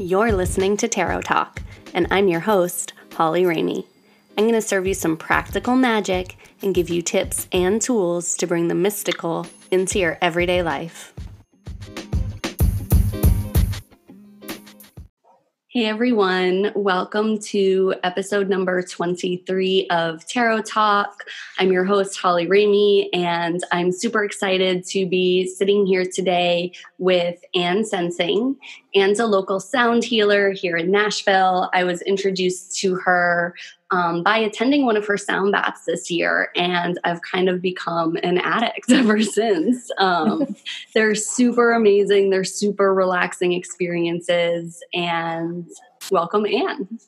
You're listening to Tarot Talk, and I'm your host, Holly Ramey. I'm going to serve you some practical magic and give you tips and tools to bring the mystical into your everyday life. Hey everyone, welcome to episode number 23 of Tarot Talk. I'm your host, Holly Ramey, and I'm super excited to be sitting here today with Anne Sensing. Anne's a local sound healer here in Nashville. I was introduced to her um, by attending one of her sound baths this year, and I've kind of become an addict ever since. Um, they're super amazing, they're super relaxing experiences, and welcome, Anne.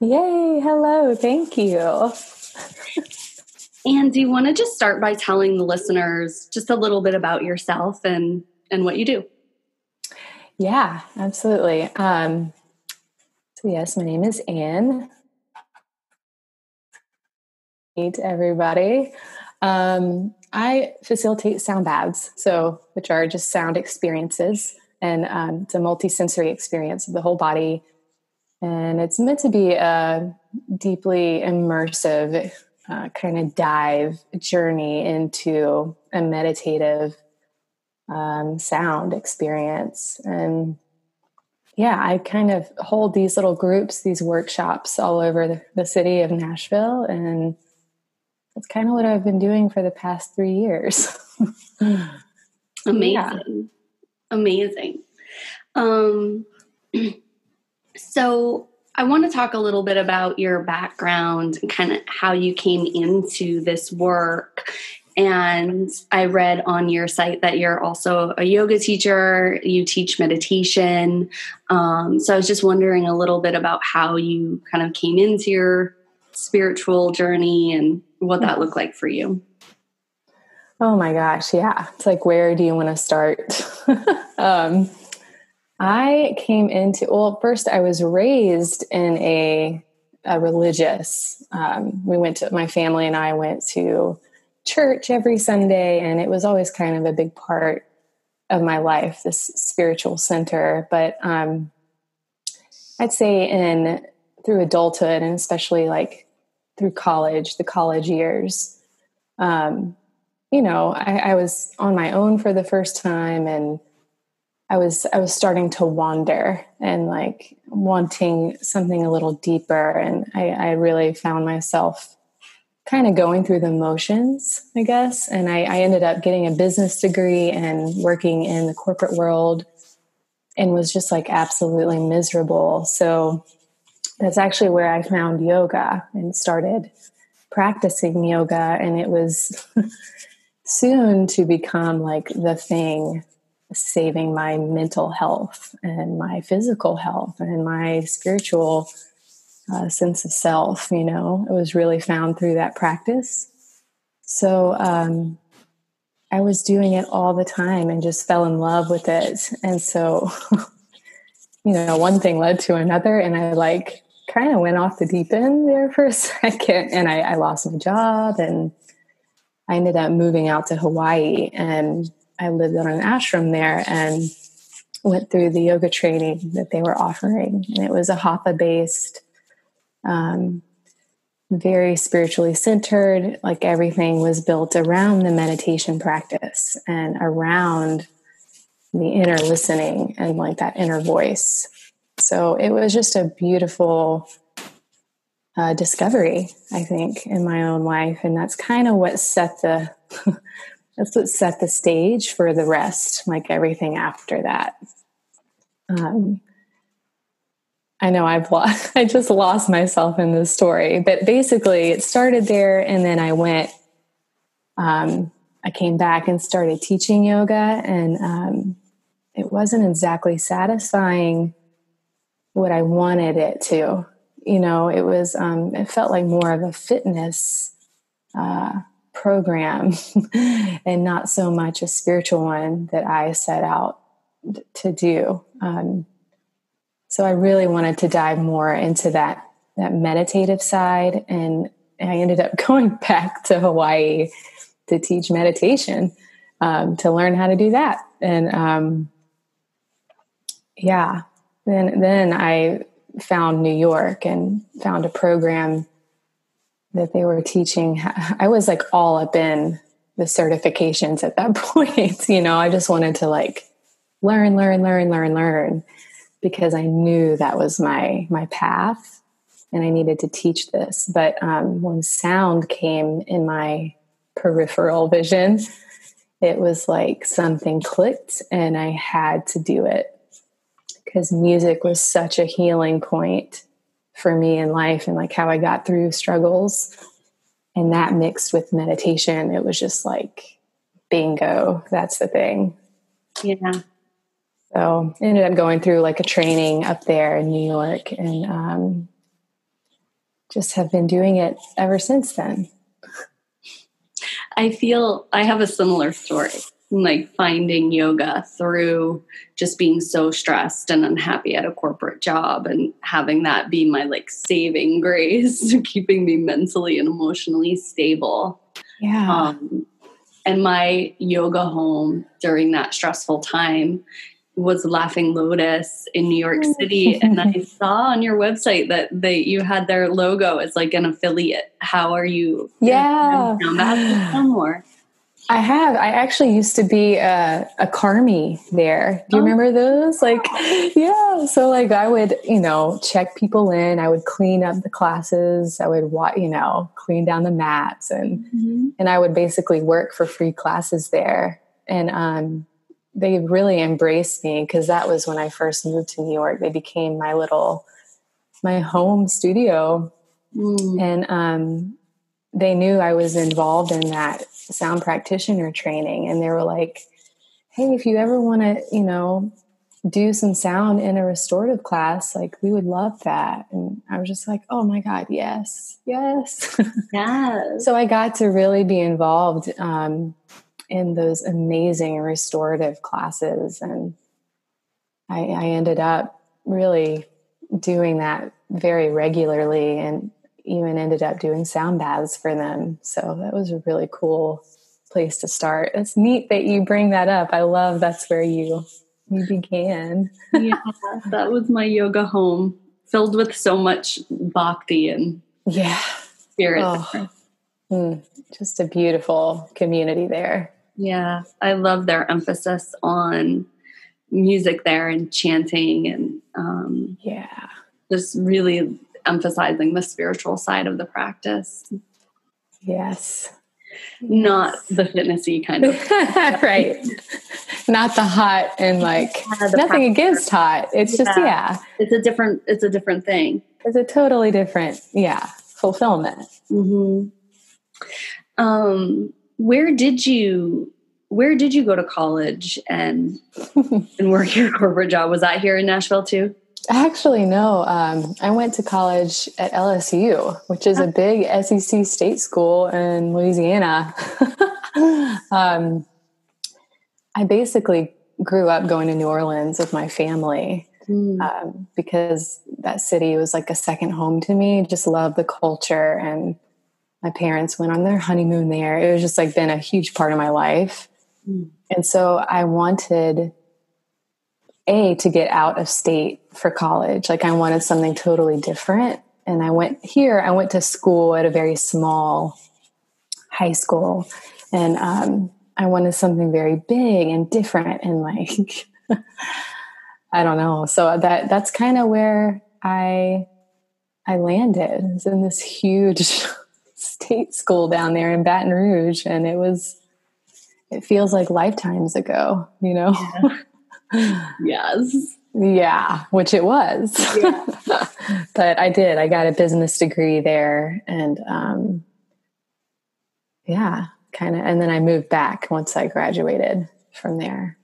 Yay, hello, thank you. and do you want to just start by telling the listeners just a little bit about yourself and, and what you do? Yeah, absolutely. Um, so, yes, my name is Anne meet everybody. Um, I facilitate sound baths, so which are just sound experiences, and um, it's a multi-sensory experience of the whole body, and it's meant to be a deeply immersive uh, kind of dive journey into a meditative um, sound experience, and yeah, I kind of hold these little groups, these workshops all over the, the city of Nashville, and that's kind of what I've been doing for the past three years. Amazing. Yeah. Amazing. Um, so I want to talk a little bit about your background and kind of how you came into this work. And I read on your site that you're also a yoga teacher, you teach meditation. Um, so I was just wondering a little bit about how you kind of came into your spiritual journey and what that looked like for you. Oh my gosh, yeah. It's like, where do you want to start? um, I came into, well, first, I was raised in a, a religious, um, we went to, my family and I went to church every Sunday, and it was always kind of a big part of my life, this spiritual center. But um, I'd say in through adulthood, and especially like through college, the college years. Um, you know, I, I was on my own for the first time, and I was I was starting to wander and like wanting something a little deeper, and I, I really found myself kind of going through the motions, I guess. And I, I ended up getting a business degree and working in the corporate world, and was just like absolutely miserable. So that's actually where I found yoga and started practicing yoga. And it was soon to become like the thing saving my mental health and my physical health and my spiritual uh, sense of self. You know, it was really found through that practice. So, um, I was doing it all the time and just fell in love with it. And so, you know, one thing led to another, and I like kind of went off the deep end there for a second and I, I, lost my job and I ended up moving out to Hawaii and I lived on an ashram there and went through the yoga training that they were offering. And it was a hatha based, um, very spiritually centered, like everything was built around the meditation practice and around the inner listening and like that inner voice. So it was just a beautiful uh, discovery, I think, in my own life, and that's kind of what set the that's what set the stage for the rest, like everything after that. Um, I know I've lost, I just lost myself in this story, but basically it started there, and then I went. Um, I came back and started teaching yoga, and um, it wasn't exactly satisfying what I wanted it to. You know, it was, um, it felt like more of a fitness uh, program and not so much a spiritual one that I set out to do. Um, so I really wanted to dive more into that that meditative side, and I ended up going back to Hawaii to teach meditation um, to learn how to do that. And um, yeah, then then I found New York and found a program that they were teaching. I was like all up in the certifications at that point. you know, I just wanted to like learn, learn, learn, learn, learn because I knew that was my my path and I needed to teach this. But um, when sound came in my peripheral vision, it was like something clicked and I had to do it because music was such a healing point for me in life and like how I got through struggles. And that mixed with meditation, it was just like bingo. That's the thing. Yeah. So I ended up going through like a training up there in New York and um, just have been doing it ever since then. I feel I have a similar story, like finding yoga through just being so stressed and unhappy at a corporate job and having that be my like saving grace, keeping me mentally and emotionally stable. Yeah. Um, and my yoga home during that stressful time was Laughing Lotus in New York oh. City, and I saw on your website that they you had their logo as like an affiliate. How are you? Yeah, more. I have. I actually used to be a, a karmi there. Do you oh. remember those? Like, yeah. So like, I would you know check people in. I would clean up the classes. I would you know clean down the mats and mm-hmm. and I would basically work for free classes there. And um, they really embraced me because that was when I first moved to New York. They became my little my home studio, mm. and um, they knew I was involved in that sound practitioner training, and they were like, "Hey, if you ever want to, you know." do some sound in a restorative class like we would love that and i was just like oh my god yes yes yeah so i got to really be involved um, in those amazing restorative classes. And I, I ended up really doing that very regularly and even ended up doing sound baths for them. So that was a really cool place to start. It's neat that you bring that up. I love that's where you you began. yeah, that was my yoga home, filled with so much bhakti and yeah, spirit. Oh, mm, just a beautiful community there. Yeah, I love their emphasis on music there and chanting and um, yeah, just really emphasizing the spiritual side of the practice. Yes. Not the fitnessy kind of right. Not the hot and like yeah, nothing practice. against hot. It's yeah. just yeah. It's a different it's a different thing. It's a totally different, yeah, fulfillment. Mm-hmm. Um where did you where did you go to college and and work your corporate job? Was that here in Nashville too? Actually, no. Um, I went to college at LSU, which is a big SEC state school in Louisiana. um, I basically grew up going to New Orleans with my family mm. um, because that city was like a second home to me. Just loved the culture and my parents went on their honeymoon there. It was just like been a huge part of my life. Mm. And so I wanted a to get out of state for college. Like I wanted something totally different. And I went here, I went to school at a very small high school. And um, I wanted something very big and different and like I don't know. So that that's kind of where I I landed. It's in this huge state school down there in Baton Rouge, and it was it feels like lifetimes ago, you know. Yeah. yes. Yeah, which it was. Yeah. but I did. I got a business degree there, and um, yeah, kind of. And then I moved back once I graduated from there.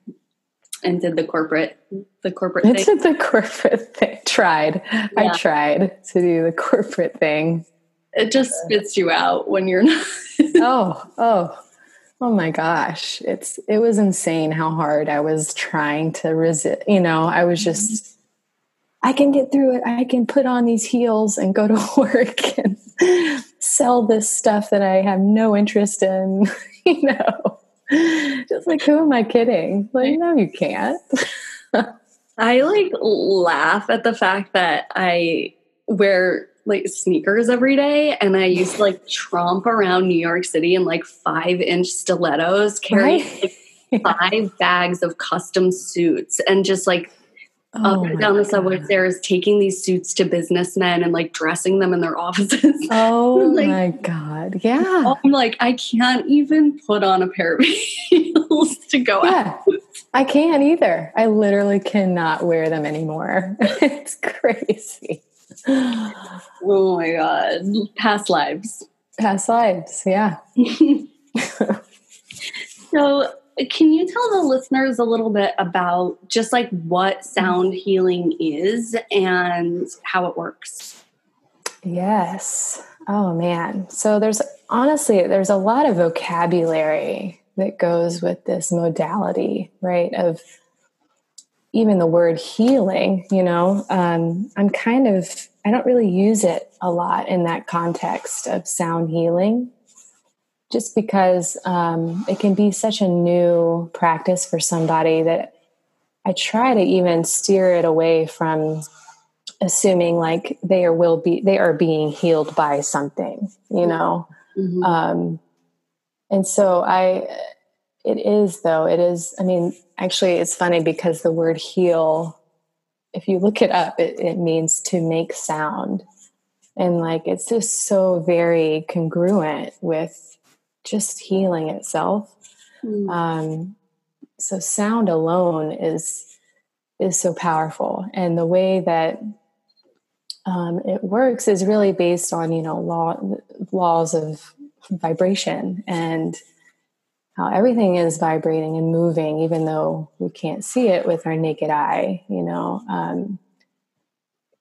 And did the corporate, the corporate thing. Did the corporate thing. Tried. Yeah. I tried to do the corporate thing it just spits you out when you're not. oh, oh, oh my gosh! It's it was insane how hard I was trying to resist. You know, I was just. Mm-hmm. I can get through it. I can put on these heels and go to work and sell this stuff that I have no interest in. you know, just like who am I kidding? Like, no, you can't. I like laugh at the fact that I wear like sneakers every day and I used to like tromp around New York City in like five inch stilettos, carrying right? like, five bags of custom suits and just like oh up and down the subway God. stairs, taking these suits to businessmen and like dressing them in their offices. Oh like, my God. Yeah. I'm like, I can't even put on a pair of heels to go yeah. out. I can't either. I literally cannot wear them anymore. it's crazy. Oh my God. Past lives. Past lives. Yeah. so, can you tell the listeners a little bit about just like what sound healing is and how it works? Yes. Oh man. So there's honestly there's a lot of vocabulary that goes with this modality, right? Of even the word healing, you know, um, I'm kind of I don't really use it a lot in that context of sound healing just because um, it can be such a new practice for somebody that I try to even steer it away from assuming like they are will be they are being healed by something, you know. Mm-hmm. Um, and so I, it is though it is. I mean, actually, it's funny because the word heal, if you look it up, it, it means to make sound, and like it's just so very congruent with just healing itself. Mm. Um, so sound alone is is so powerful, and the way that um, it works is really based on you know law laws of vibration and how everything is vibrating and moving, even though we can't see it with our naked eye. You know, um,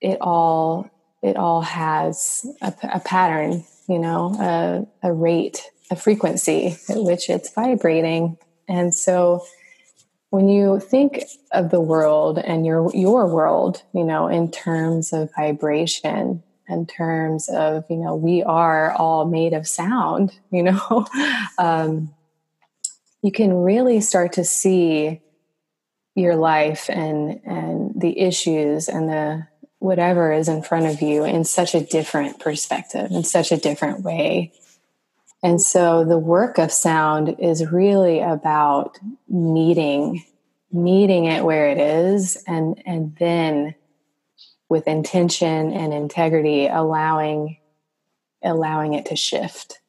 it all it all has a, a pattern. You know, a, a rate a frequency at which it's vibrating. And so when you think of the world and your your world, you know, in terms of vibration, in terms of, you know, we are all made of sound, you know, um, you can really start to see your life and and the issues and the whatever is in front of you in such a different perspective in such a different way and so the work of sound is really about meeting meeting it where it is and and then with intention and integrity allowing allowing it to shift.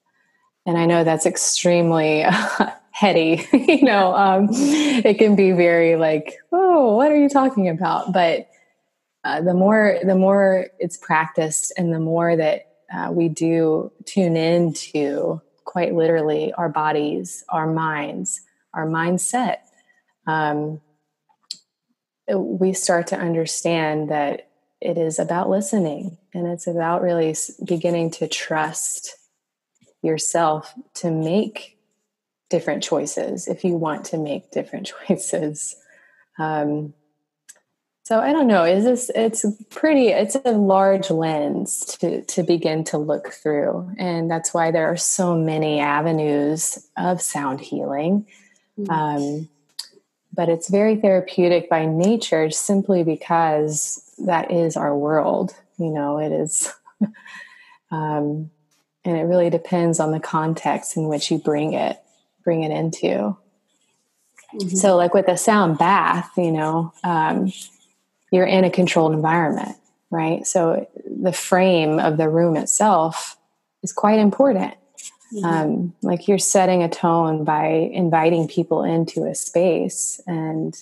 And I know that's extremely heady, you know, um, it can be very like, oh, what are you talking about? But uh, the more the more it's practiced and the more that uh, we do tune into quite literally our bodies, our minds, our mindset, um, we start to understand that it is about listening and it's about really beginning to trust yourself to make different choices if you want to make different choices. Um, so I don't know. Is this? It's pretty. It's a large lens to to begin to look through, and that's why there are so many avenues of sound healing. Mm-hmm. Um, but it's very therapeutic by nature, simply because that is our world. You know, it is, um, and it really depends on the context in which you bring it bring it into. Mm-hmm. So, like with a sound bath, you know. Um, you're in a controlled environment, right? So the frame of the room itself is quite important. Mm-hmm. Um, like you're setting a tone by inviting people into a space and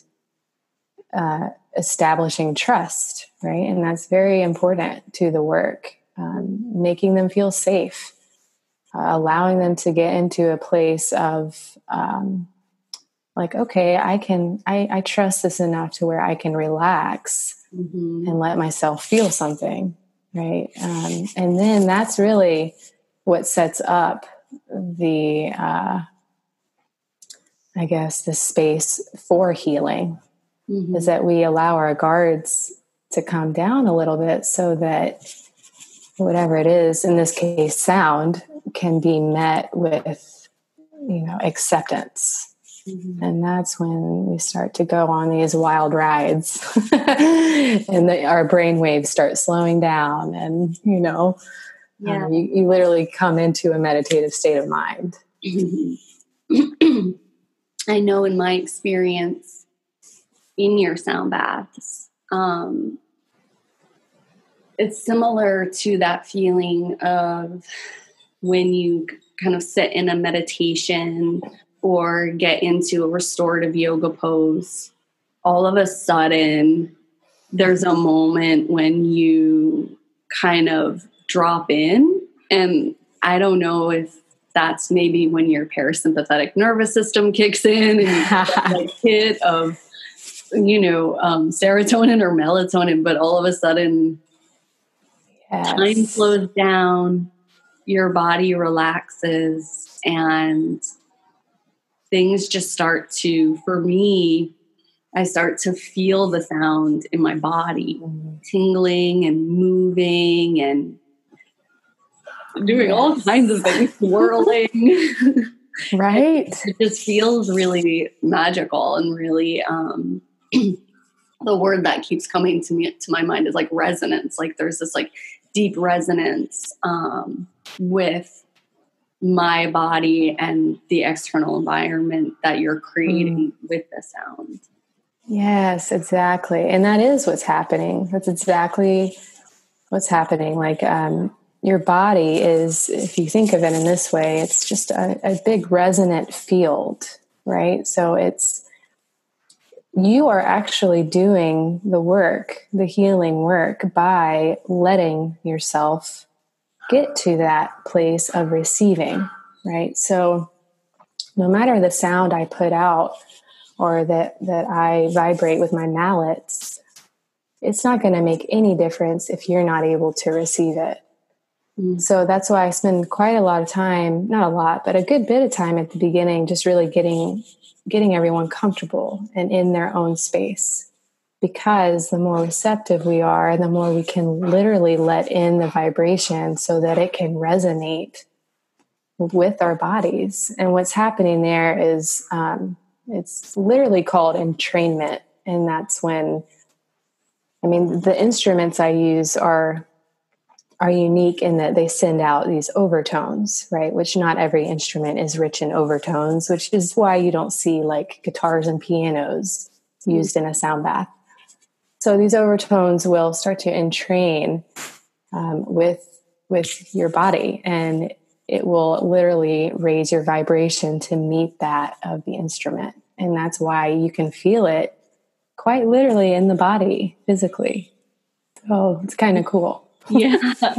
uh, establishing trust, right? And that's very important to the work, um, making them feel safe, uh, allowing them to get into a place of um, like okay i can i, I trust this enough to where i can relax mm-hmm. and let myself feel something right um, and then that's really what sets up the uh, i guess the space for healing mm-hmm. is that we allow our guards to calm down a little bit so that whatever it is in this case sound can be met with you know acceptance Mm-hmm. And that's when we start to go on these wild rides and the, our brain waves start slowing down. And, you know, yeah. Um, you, you, literally come into a meditative state of mind. Mm-hmm. I know in my experience in your sound baths, um, it's similar to that feeling of when you kind of sit in a meditation or get into a restorative yoga pose, all of a sudden there's a moment when you kind of drop in. And I don't know if that's maybe when your parasympathetic nervous system kicks in and you get hit of, you know, um, serotonin or melatonin, but all of a sudden yes. time slows down, your body relaxes, and things just start to, for me, I start to feel the sound in my body, mm-hmm. tingling and moving and doing all kinds of things, swirling. right. it just feels really magical and really um, the word that keeps coming to me to my mind is like resonance. Like there's this like deep resonance um, with my body and the external environment that you're creating mm. with the sound. Yes, exactly. And that is what's happening. That's exactly what's happening. Like, um, your body is, if you think of it in this way, it's just a, a big resonant field, right? So it's, you are actually doing the work, the healing work, by letting yourself get to that place of receiving, right? So, no matter the sound I put out or that, that I vibrate with my mallets, it's not going to make any difference if you're not able to receive it. Mm. So that's why I spend quite a lot of time, not a lot, but a good bit of time at the beginning, just really getting getting everyone comfortable and in their own space. Because the more receptive we are, the more we can literally let in the vibration so that it can resonate with our bodies. And what's happening there is um, it's literally called entrainment. And that's when, I mean, the instruments I use are are unique in that they send out these overtones, right? Which not every instrument is rich in overtones, which is why you don't see like guitars and pianos used in a sound bath. So these overtones will start to entrain um, with with your body, and it will literally raise your vibration to meet that of the instrument, and that's why you can feel it quite literally in the body physically. So it's kind of cool yeah.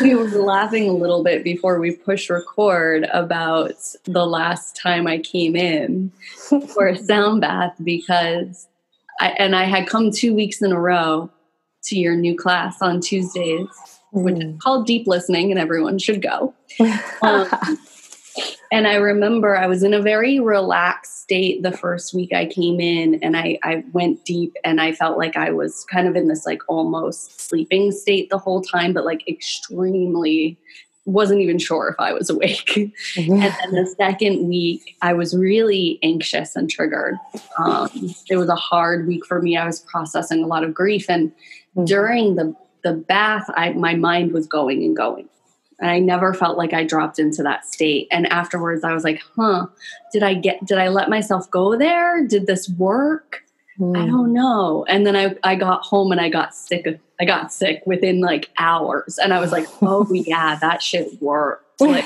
we were laughing a little bit before we pushed record about the last time I came in for a sound bath because I and I had come two weeks in a row to your new class on Tuesdays, which is mm. called Deep Listening, and everyone should go. Um, and I remember I was in a very relaxed state the first week I came in and I, I went deep and I felt like I was kind of in this like almost sleeping state the whole time, but like extremely wasn't even sure if I was awake. And then the second week, I was really anxious and triggered. Um, it was a hard week for me. I was processing a lot of grief, and mm-hmm. during the the bath, I, my mind was going and going. And I never felt like I dropped into that state. And afterwards I was like, huh, did I get, did I let myself go there? Did this work? Mm. I hmm. don't know. And then I, I got home and I got sick. I got sick within like hours. And I was like, oh yeah, that shit worked. Like,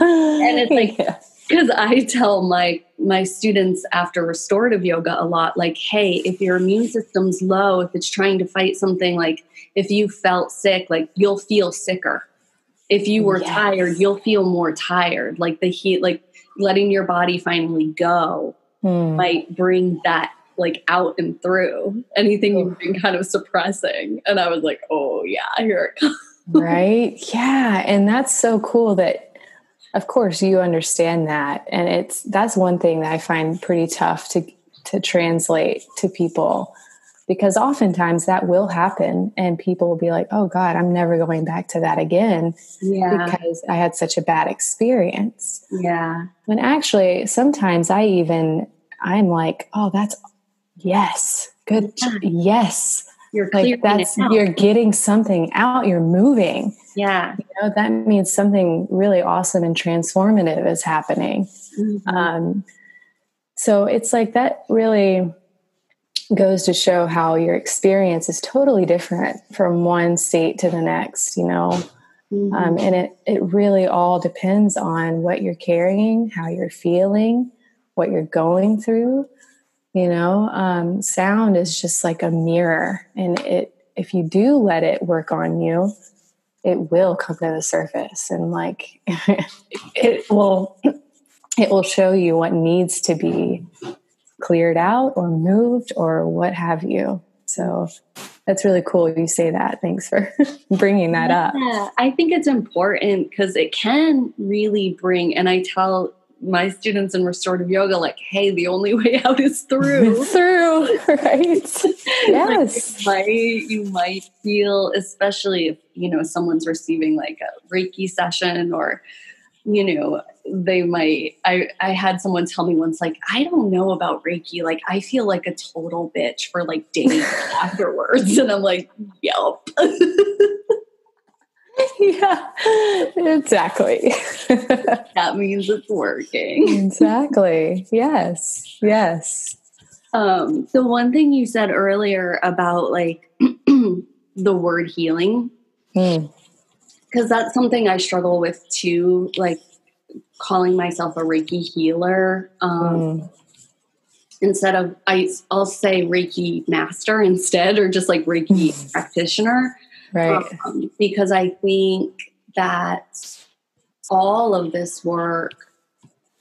and it's like, because. I tell my my students after restorative yoga a lot, like, hey, if your immune system's low, if it's trying to fight something, like if you felt sick, like you'll feel sicker if you were yes. tired you'll feel more tired like the heat like letting your body finally go hmm. might bring that like out and through anything you've been kind of suppressing and i was like oh yeah here it comes. Right? Yeah. And that's so cool that of course you understand that. And it's that's one thing that i find pretty tough to to translate to people. Because oftentimes that will happen and people will be like, oh God, I'm never going back to that again Yeah. because I had such a bad experience. Yeah. When actually, sometimes I even, I'm like, oh, that's, yes, good, Yeah. yes. You're Like that's, you're getting something out, you're moving. yeah. You know, that means something really awesome and transformative is happening. Mhm. Um, so it's like that really goes to show how your experience is totally different from one state to the next, you know. Mhm. Um, and it, it really all depends on what you're carrying, how you're feeling, what you're going through. You know, um, sound is just like a mirror, and it if you do let it work on you, it will come to the surface, and like it will it will show you what needs to be cleared out or moved or what have you. So that's really cool you say that. Thanks for bringing that up. I think it's important because it can really bring, and I tell my students in restorative yoga, like, hey, the only way out is through. through right? Yes. Like, you might you might feel, especially if you know someone's receiving like a Reiki session or you know they might I I had someone tell me once like I don't know about Reiki like I feel like a total bitch for like days afterwards. And I'm like yep yeah exactly that means it's working exactly yes yes um the one thing you said earlier about like the word healing Mm. because that's something I struggle with too, like calling myself a Reiki healer. Um, Mm. Instead of, I, I'll say Reiki master instead, or just like Reiki practitioner, right um, because I think that all of this work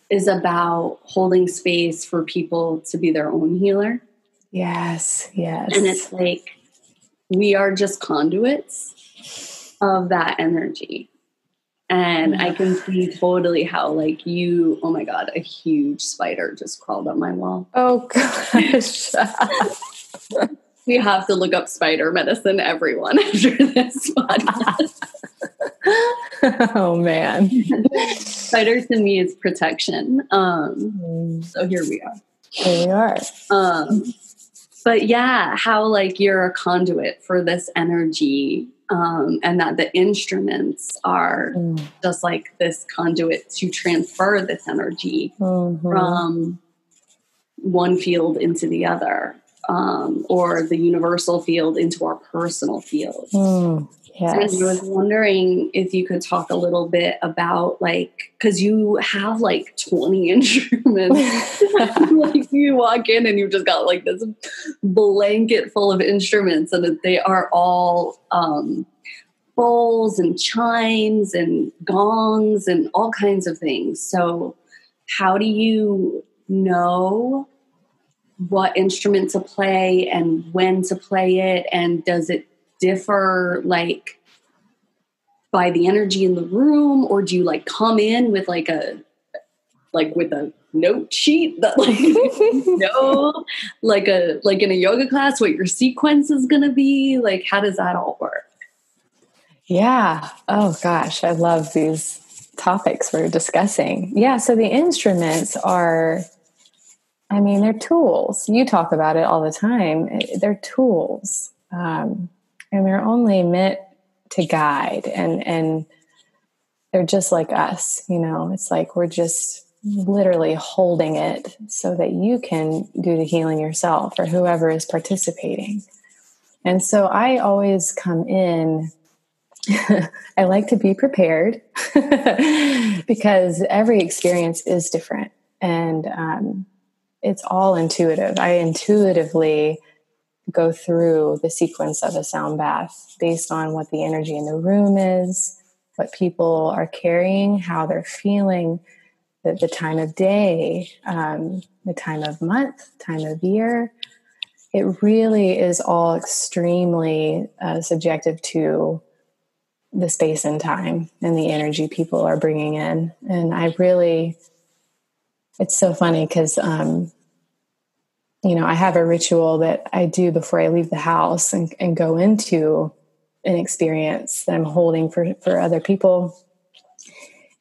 is about holding space for people to be their own healer. yes yes And it's like we are just conduits of that energy. And I can see totally how, like, you, oh my God, a huge spider just crawled up my wall. oh gosh We have to look up spider medicine, everyone, after this podcast. oh man spider to me is protection. Um, Mm. so here we are. here we are Um, but yeah, how like you're a conduit for this energy, um, and that the instruments are Mm. just like this conduit to transfer this energy Mhm. from one field into the other, um, or the universal field into our personal field. Mm. yes And I was wondering if you could talk a little bit about like, because you have like 20 instruments. like you walk in and you've just got like this blanket full of instruments, and they are all um, bowls and chimes and gongs and all kinds of things. So, how do you know what instrument to play and when to play it? And does it differ like by the energy in the room, or do you like come in with like a like with a note sheet that like know like a like in a yoga class what your sequence is going to be like how does that all work Yeah. Oh gosh, I love these topics we're discussing. Yeah, so the instruments are I mean, they're tools. You talk about it all the time. They're tools. Um, and they're only meant to guide and and they're just like us, you know. It's like we're just literally holding it so that you can do the healing yourself or whoever is participating. And so I always come in I like to be prepared because every experience is different and um, it's all intuitive. I intuitively go through the sequence of a sound bath based on what the energy in the room is, what people are carrying, how they're feeling, the, the time of day, um, the time of month, time of year. It really is all extremely uh, subjective to the space and time and the energy people are bringing in. And I really, it's so funny because um, you know, I have a ritual that I do before I leave the house and, and go into an experience that I'm holding for, for other people.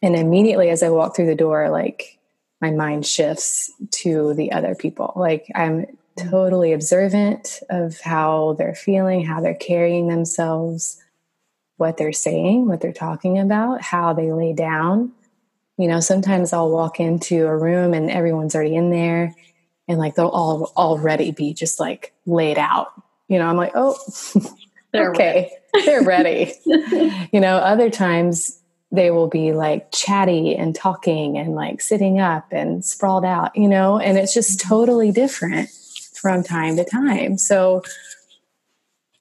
And immediately as I walk through the door, like my mind shifts to the other people. Like I'm totally observant of how they're feeling, how they're carrying themselves, what they're saying, what they're talking about, how they lay down. You know, sometimes I'll walk into a room and everyone's already in there and like they'll all already be just like laid out. You know, I'm like, oh, they're okay, they're ready. you know, other times they will be like chatty and talking and like sitting up and sprawled out, you know, and it's just totally different from time to time. So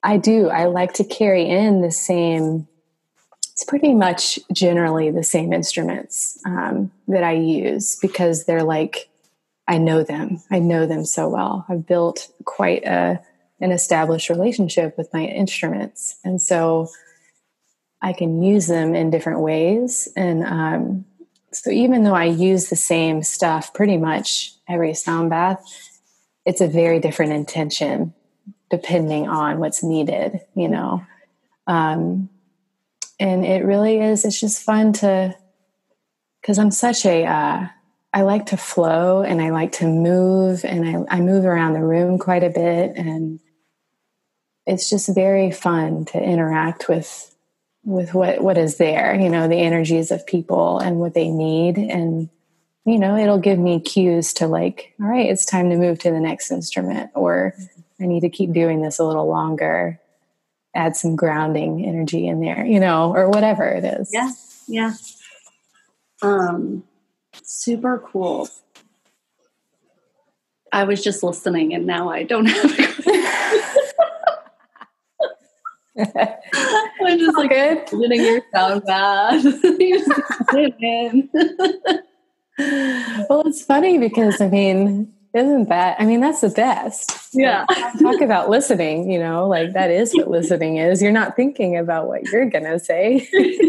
I do, I like to carry in the same, it's pretty much generally the same instruments um, that I use because they're like, I know them. I know them so well. I've built quite a an established relationship with my instruments, and so I can use them in different ways. And um, so, even though I use the same stuff pretty much every sound bath, it's a very different intention depending on what's needed. You know, um, and it really is. It's just fun to because I'm such a uh, I like to flow and I like to move and I, I move around the room quite a bit and it's just very fun to interact with with what what is there you know the energies of people and what they need and you know it'll give me cues to like all right it's time to move to the next instrument or i need to keep doing this a little longer add some grounding energy in there you know or whatever it is yeah yeah um Super cool. I was just listening and now I don't have I'm just like good. getting your sound bath. well, it's funny because I mean, isn't that? I mean, that's the best. Yeah. Like, talk about listening. You know, like that is what listening is. You're not thinking about what you're gonna say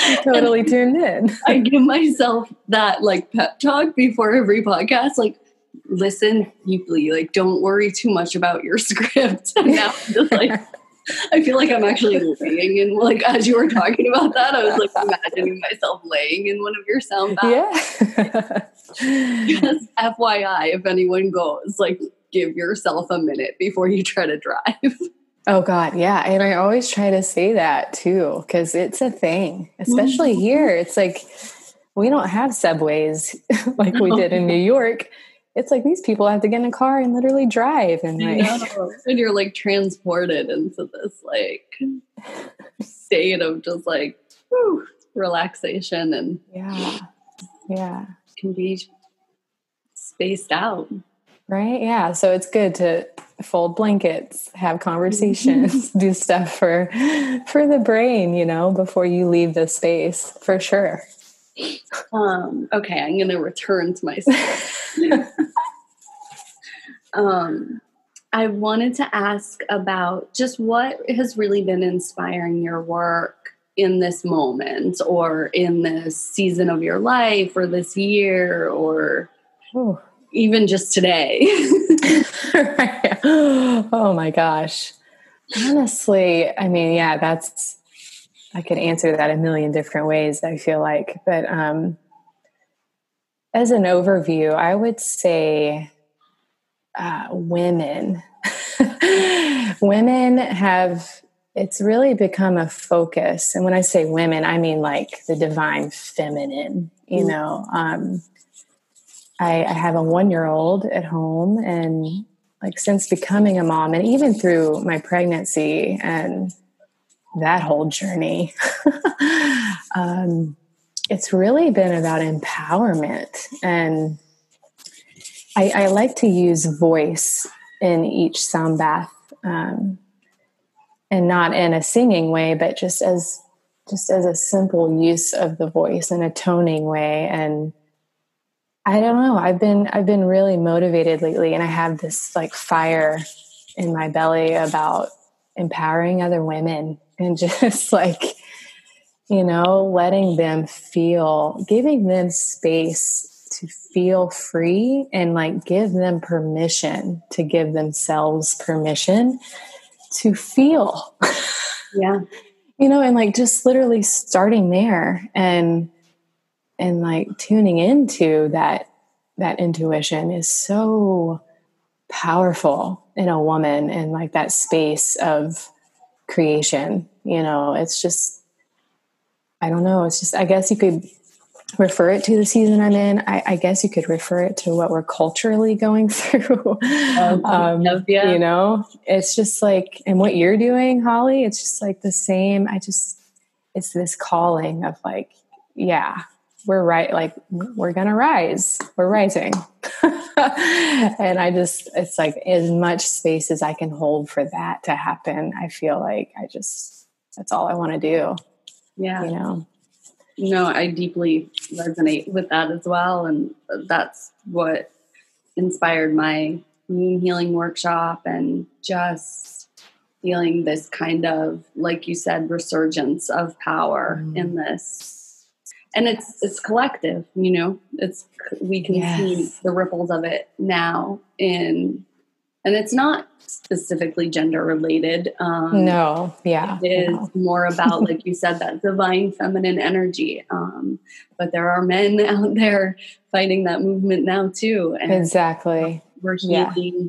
totally tuned in. I give myself that like pep talk before every podcast. Like, listen deeply. Like, don't worry too much about your script. And now I'm just like, I feel like I'm actually laying in like as you were talking about that, I was like imagining myself laying in one of your sound baths. Yeah. Just FYI, if anyone goes, like give yourself a minute before you try to drive. Oh God, yeah. And I always try to say that too, because it's a thing, especially mm-hmm. here. It's like we don't have subways like we did in New York. It's like these people have to get in a car and literally drive and like and you're like transported into this like state of just like whew, relaxation and yeah. Yeah. Can be spaced out. Right? Yeah. So it's good to fold blankets, have conversations, do stuff for for the brain, you know, before you leave the space, for sure. Um, okay, I'm gonna return to myself. um I wanted to ask about just what has really been inspiring your work in this moment or in this season of your life or this year or Ooh even just today. oh my gosh. Honestly, I mean, yeah, that's I could answer that a million different ways, I feel like. But um as an overview, I would say uh, women. women have it's really become a focus and when i say women i mean like the divine feminine you mm. know um, I, I have a one year old at home and like since becoming a mom and even through my pregnancy and that whole journey. Um, it's really been about empowerment. And I, I, like to use voice in each sound bath um, and not in a singing way but just as just as a simple use of the voice in a toning way. And I don't know. I've been I've been really motivated lately and I have this like fire in my belly about empowering other women and just like you know letting them feel giving them space to feel free and like give them permission to give themselves permission to feel. Yeah. you know, and like just literally starting there and and like tuning into that that intuition is so powerful in a woman and like that space of creation you know it's just i don't know it's just i guess you could refer it to the season i'm in. I, I guess you could refer it to what we're culturally going through. Um, yeah. you know it's just like and what you're doing holly it's just like the same. I just it's this calling of like yeah we're right like we're gonna rise. We're rising. And i just it's like as much space as i can hold for that to happen i feel like i just that's all i want to do. Yeah. You know? No i deeply resonate with that as well and that's what inspired my womb healing workshop and just feeling this kind of like you said resurgence of power mm. in this and it's it's collective you know? It's we can yes. see the ripples of it now in and it's not specifically gender related um no. Yeah. it is no. more about like you said that divine feminine energy um but there are men out there fighting that movement now too and exactly. we're healing. Yeah.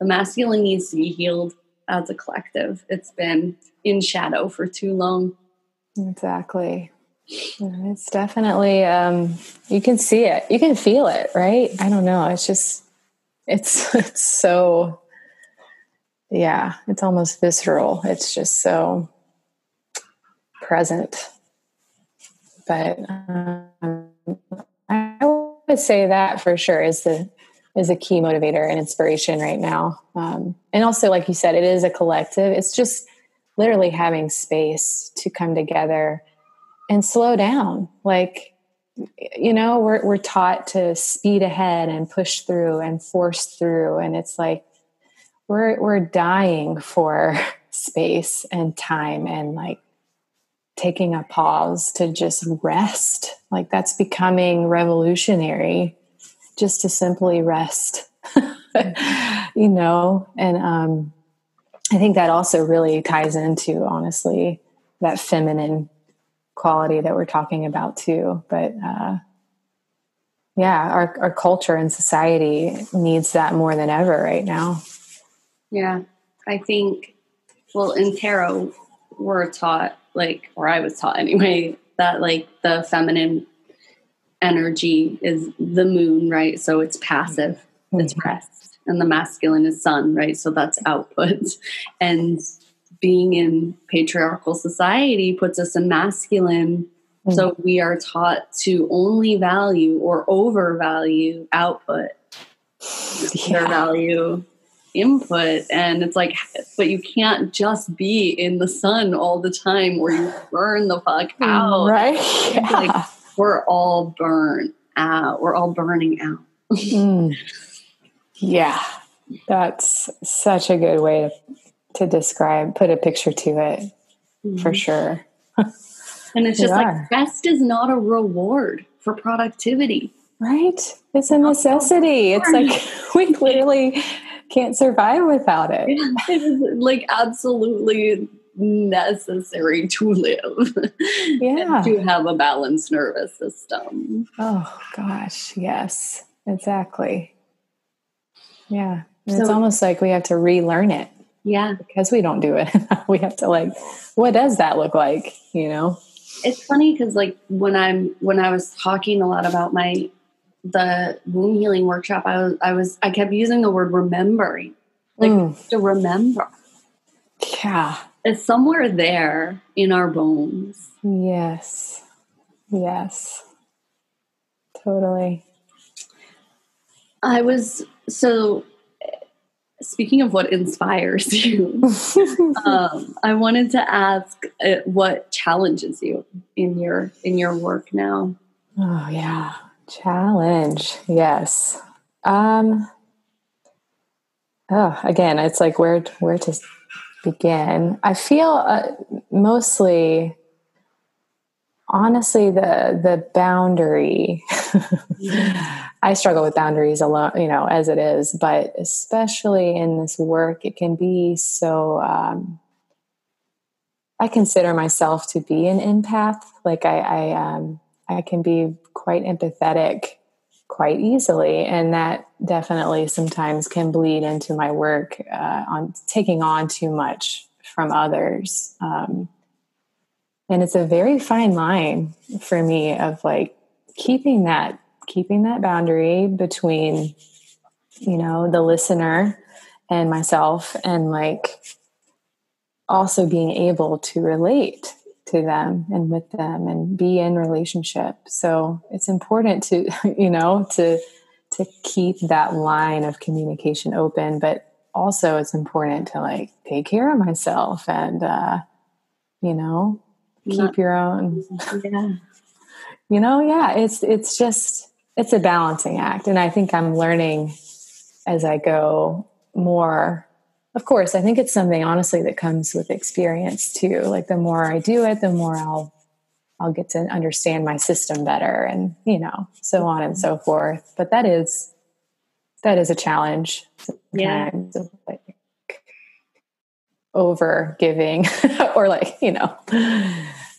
the masculine needs to be healed as a collective. It's been in shadow for too long. Exactly it's definitely um, you can see it, you can feel it, right? I don't know. It's just it's it's so yeah, it's almost visceral. It's just so present. But um, I would say that for sure is the is a key motivator and inspiration right now. Um, and also, like you said, it is a collective. It's just literally having space to come together and slow down. Like, you know, we're, we're taught to speed ahead and push through and force through. And it's like, we're, we're dying for space and time and like taking a pause to just rest. Like that's becoming revolutionary just to simply rest, you know? And, um, I think that also really ties into honestly that feminine quality that we're talking about too. But uh, yeah, our our culture and society needs that more than ever right now. Yeah, I think. Well, in tarot, we're taught like, or I was taught anyway, that like the feminine energy is the moon, right? So it's passive, mm-hmm. it's rest, and the masculine is sun, right? So that's output, and being in patriarchal society puts us in masculine. Mm-hmm. So we are taught to only value or overvalue output, yeah. value input. And it's like, but you can't just be in the sun all the time or you burn the fuck out. Right. Yeah. Like, we're all burnt out. We're all burning out. mm. Yeah. That's such a good way to to describe, put a picture to it mm-hmm. for sure. and it's just like rest is not a reward for productivity. Right? It's a necessity. It's like we clearly can't survive without it. it is like absolutely necessary to live. Yeah. to have a balanced nervous system. Oh gosh, yes. Exactly. Yeah. So, it's almost like we have to relearn it. Yeah. Because we don't do it. we have to like, what does that look like? You know? It's funny because like when I'm when I was talking a lot about my the womb healing workshop, I was I was I kept using the word remembering. Like mm. to remember. Yeah. It's somewhere there in our bones. Yes. Yes. Totally. I was so speaking of what inspires you, um, I wanted to ask uh, what challenges you in your in your work now. Oh yeah, challenge. Yes. Um. Oh, again, it's like where where to begin. I feel uh, mostly, honestly, the the boundary I struggle with boundaries alone, you know, as it is, but especially in this work, it can be so. Um, I consider myself to be an empath. Like I, I, um, I can be quite empathetic quite easily, and that definitely sometimes can bleed into my work uh, on taking on too much from others. Um, and it's a very fine line for me of like keeping that keeping that boundary between you know the listener and myself and like also being able to relate to them and with them and be in relationship. So it's important to you know to to keep that line of communication open but also it's important to like take care of myself and uh you know keep Not, your own. Yeah. You know yeah it's it's just it's a balancing act and i think i'm learning as i go more. Of course i think it's something honestly that comes with experience too. Like the more i do it the more i'll i'll get to understand my system better and you know so on and so forth. But that is that is a challenge yeah over giving or like you know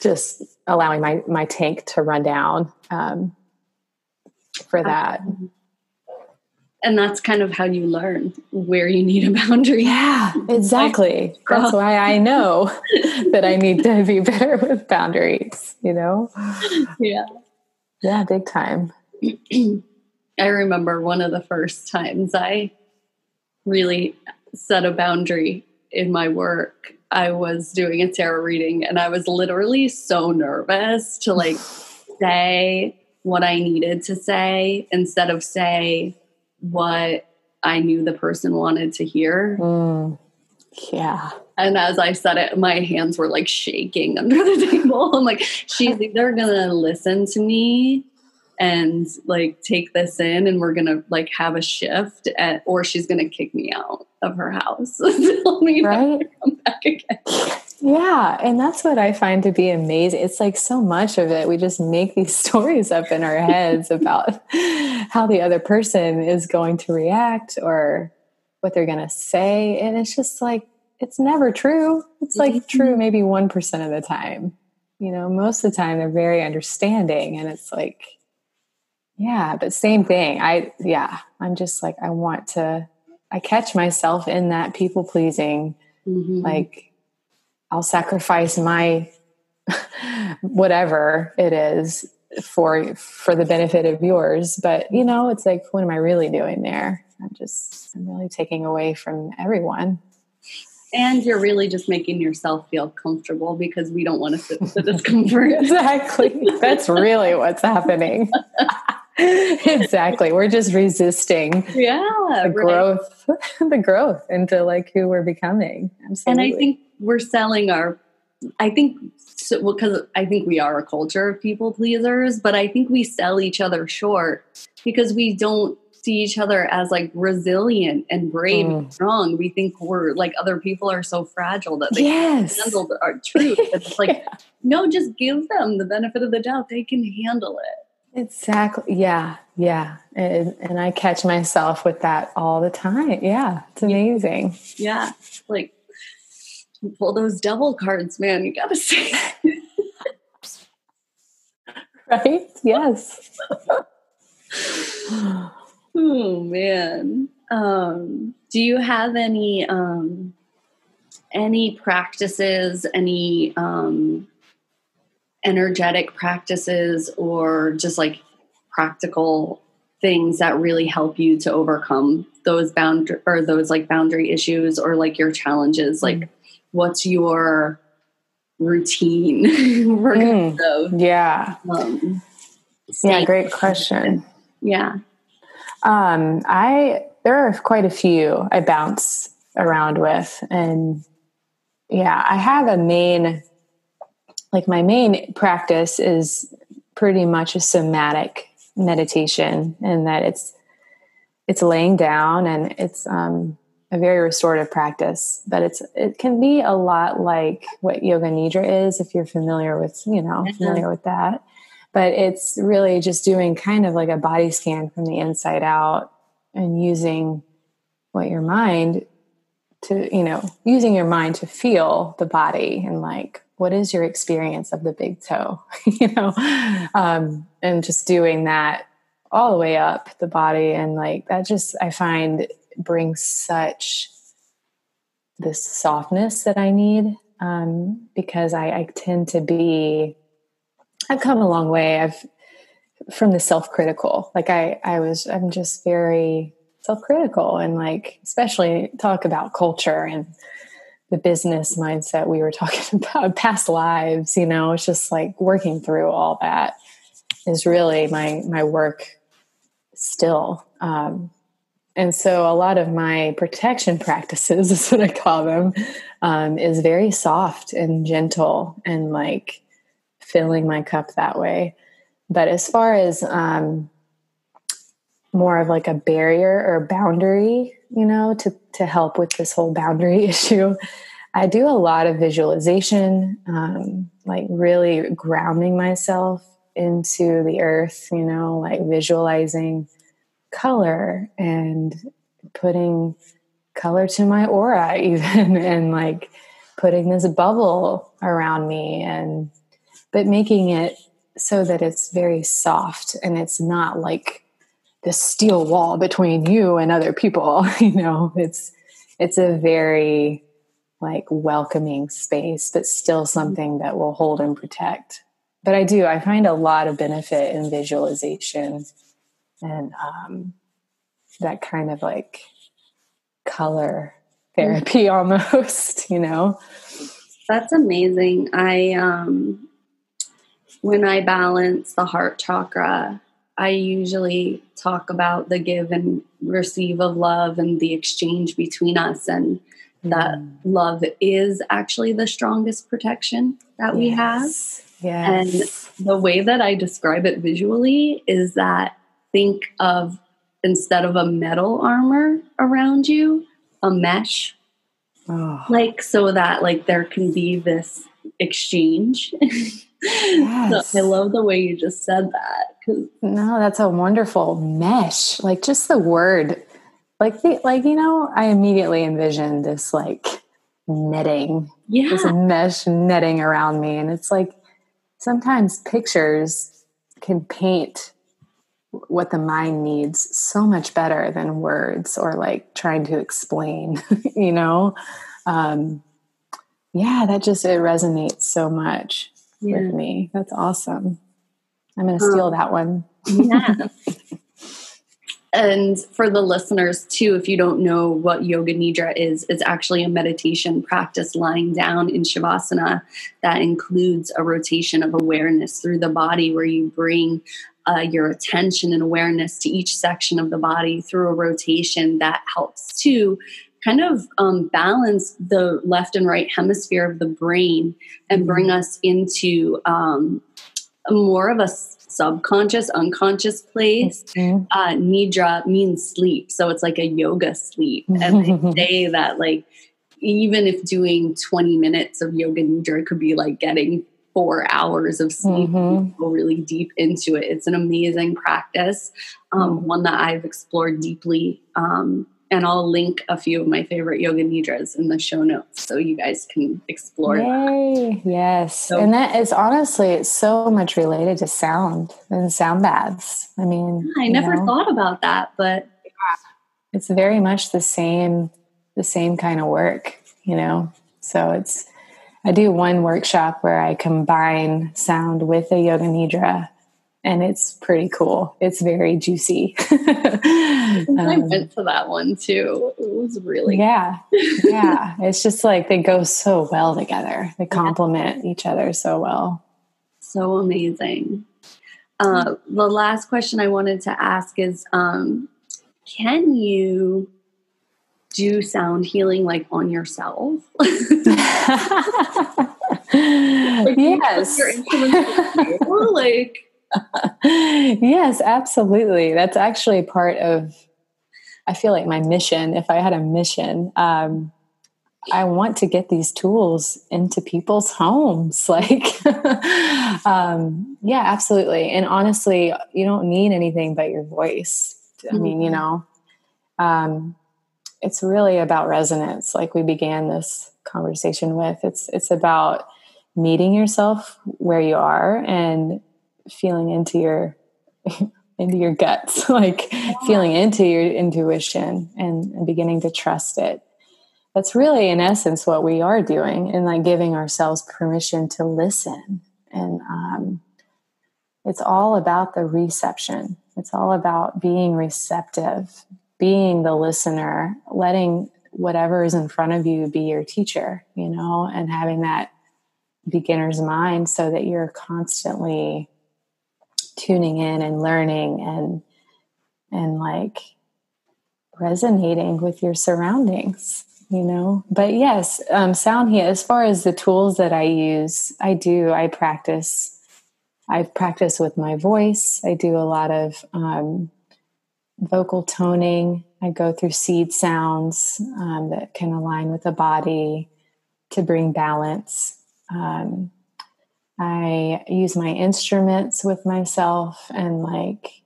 just allowing my my tank to run down um, for that. And that's kind of how you learn where you need a boundary. Yeah exactly. That's why i know that i need to be better with boundaries you know? Yeah. Yeah big time. I remember one of the first times i really set a boundary in my work I was doing a tarot reading and I was literally so nervous to like say what I needed to say instead of say what I knew the person wanted to hear. Mm, yeah. And as I said it, my hands were like shaking under the table. I'm like, she's either gonna listen to me and like take this in and we're gonna like have a shift at, or she's gonna kick me out of her house. Right? come back again. Yeah and that's what i find to be amazing. It's like so much of it. We just make these stories up in our heads about how the other person is going to react or what they're to say and it's just like it's never true. It's like mm-hmm. true maybe 1% of the time. You know most of the time they're very understanding and it's like yeah, but same thing. I yeah, I'm just like I want to I catch myself in that people pleasing. Mm-hmm. Like I'll sacrifice my whatever it is for for the benefit of yours, but you know, it's like what am I really doing there? I'm just I'm really taking away from everyone. And you're really just making yourself feel comfortable because we don't want to sit with the discomfort. exactly. That's really what's happening. exactly. We're just resisting yeah, the right. growth, the growth into like who we're becoming. Absolutely. And I think we're selling our, I think, so, well, because I think we are a culture of people pleasers, but I think we sell each other short because we don't see each other as like resilient and brave mm. and strong. We think we're like other people are so fragile that they yes. can't handle our truth. It's like, yeah. no, just give them the benefit of the doubt. They can handle it. Exactly. Yeah. Yeah. And, and I catch myself with that all the time. Yeah. It's amazing. Yeah. Like, pull those devil cards, man. You got to see. That. Right? Yes. oh, man. Um, do you have any um, any practices, any um, energetic practices or just like practical things that really help you to overcome those boundary or those like boundary issues or like your challenges? Mm. like what's your routine for mm. those yeah. um, yeah great question. yeah. Um i there are quite a few i bounce around with and yeah i have a main like my main practice is pretty much a somatic meditation and that it's it's laying down and it's um, a very restorative practice but it's it can be a lot like what yoga nidra is if you're familiar with you know mm-hmm. familiar with that but it's really just doing kind of like a body scan from the inside out and using what your mind to you know using your mind to feel the body and like what is your experience of the big toe you know? Um, and just doing that all the way up the body and like that just i find brings such this softness that i need um, because I, I tend to be i've come a long way. I've from the self-critical. Like i i was i'm just very self-critical and like especially talk about culture and the business mindset we were talking about past lives you know it's just like working through all that is really my my work still. Um, and so a lot of my protection practices is what i call them um, is very soft and gentle and like filling my cup that way. But as far as um, more of like a barrier or boundary, you know, to to help with this whole boundary issue. I do a lot of visualization, um, like really grounding myself into the earth, you know, like visualizing color and putting color to my aura, even, and like putting this bubble around me, and but making it so that it's very soft and it's not like this steel wall between you and other people you know it's it's a very like welcoming space but still something that will hold and protect. But i do i find a lot of benefit in visualization and um, that kind of like color therapy almost you know? That's amazing. I um when i balance the heart chakra I usually talk about the give and receive of love and the exchange between us, and mm. that love is actually the strongest protection that we have. Yes. And the way that I describe it visually is that think of instead of a metal armor around you, a mesh. Oh. Like so that like there can be this exchange. Yes. so I love the way you just said that. No, that's a wonderful mesh. Like just the word, like the, like you know, I immediately envisioned this like netting, yeah, this mesh netting around me, and it's like sometimes pictures can paint what the mind needs so much better than words or like trying to explain. you know, um, yeah, that just it resonates so much yeah. with me. That's awesome. I'm going to steal um, that one. yeah. and for the listeners too, if you don't know what yoga nidra is, it's actually a meditation practice lying down in shavasana that includes a rotation of awareness through the body where you bring uh, your attention and awareness to each section of the body through a rotation that helps to kind of um, balance the left and right hemisphere of the brain and mm-hmm. bring us into um, more of a subconscious, unconscious place. Mm-hmm. Uh, nidra means sleep, so it's like a yoga sleep. And they say that like even if doing 20 minutes of yoga nidra could be like getting four hours of sleep mm-hmm. go really deep into it it's an amazing practice um, mm-hmm. one that i've explored deeply um, and I'll link a few of my favorite yoga nidras in the show notes so you guys can explore Yay. that. Yes. So, and that is honestly it's so much related to sound and sound baths. I mean, I never know, thought about that, but it's very much the same the same kind of work, you know. So it's I do one workshop where I combine sound with a yoga nidra and it's pretty cool. It's very juicy. um, I went to that one too. It was really yeah, yeah. It's just like they go so well together. They complement yeah. each other so well. So amazing. Uh, the last question I wanted to ask is: um, Can you do sound healing like on yourself? like yes. like yes, absolutely. That's actually part of, I feel like my mission. If I had a mission, um, I want to get these tools into people's homes. Like, um, yeah, absolutely. And honestly, you don't need anything but your voice. I mean, you mm-hmm. know, um, it's really about resonance. Like we began this conversation with. It's it's about meeting yourself where you are and feeling into your into your guts, like yeah. feeling into your intuition and, and beginning to trust it. That's really in essence what we are doing and like giving ourselves permission to listen. And um, it's all about the reception. It's all about being receptive being the listener letting whatever is in front of you be your teacher you know and having that beginner's mind so that you're constantly tuning in and learning and and like resonating with your surroundings you know? But yes um, sound healing as far as the tools that i use i do i practice i practice with my voice. I do a lot of um, vocal toning. I go through seed sounds um, that can align with the body to bring balance um, i use my instruments with myself and like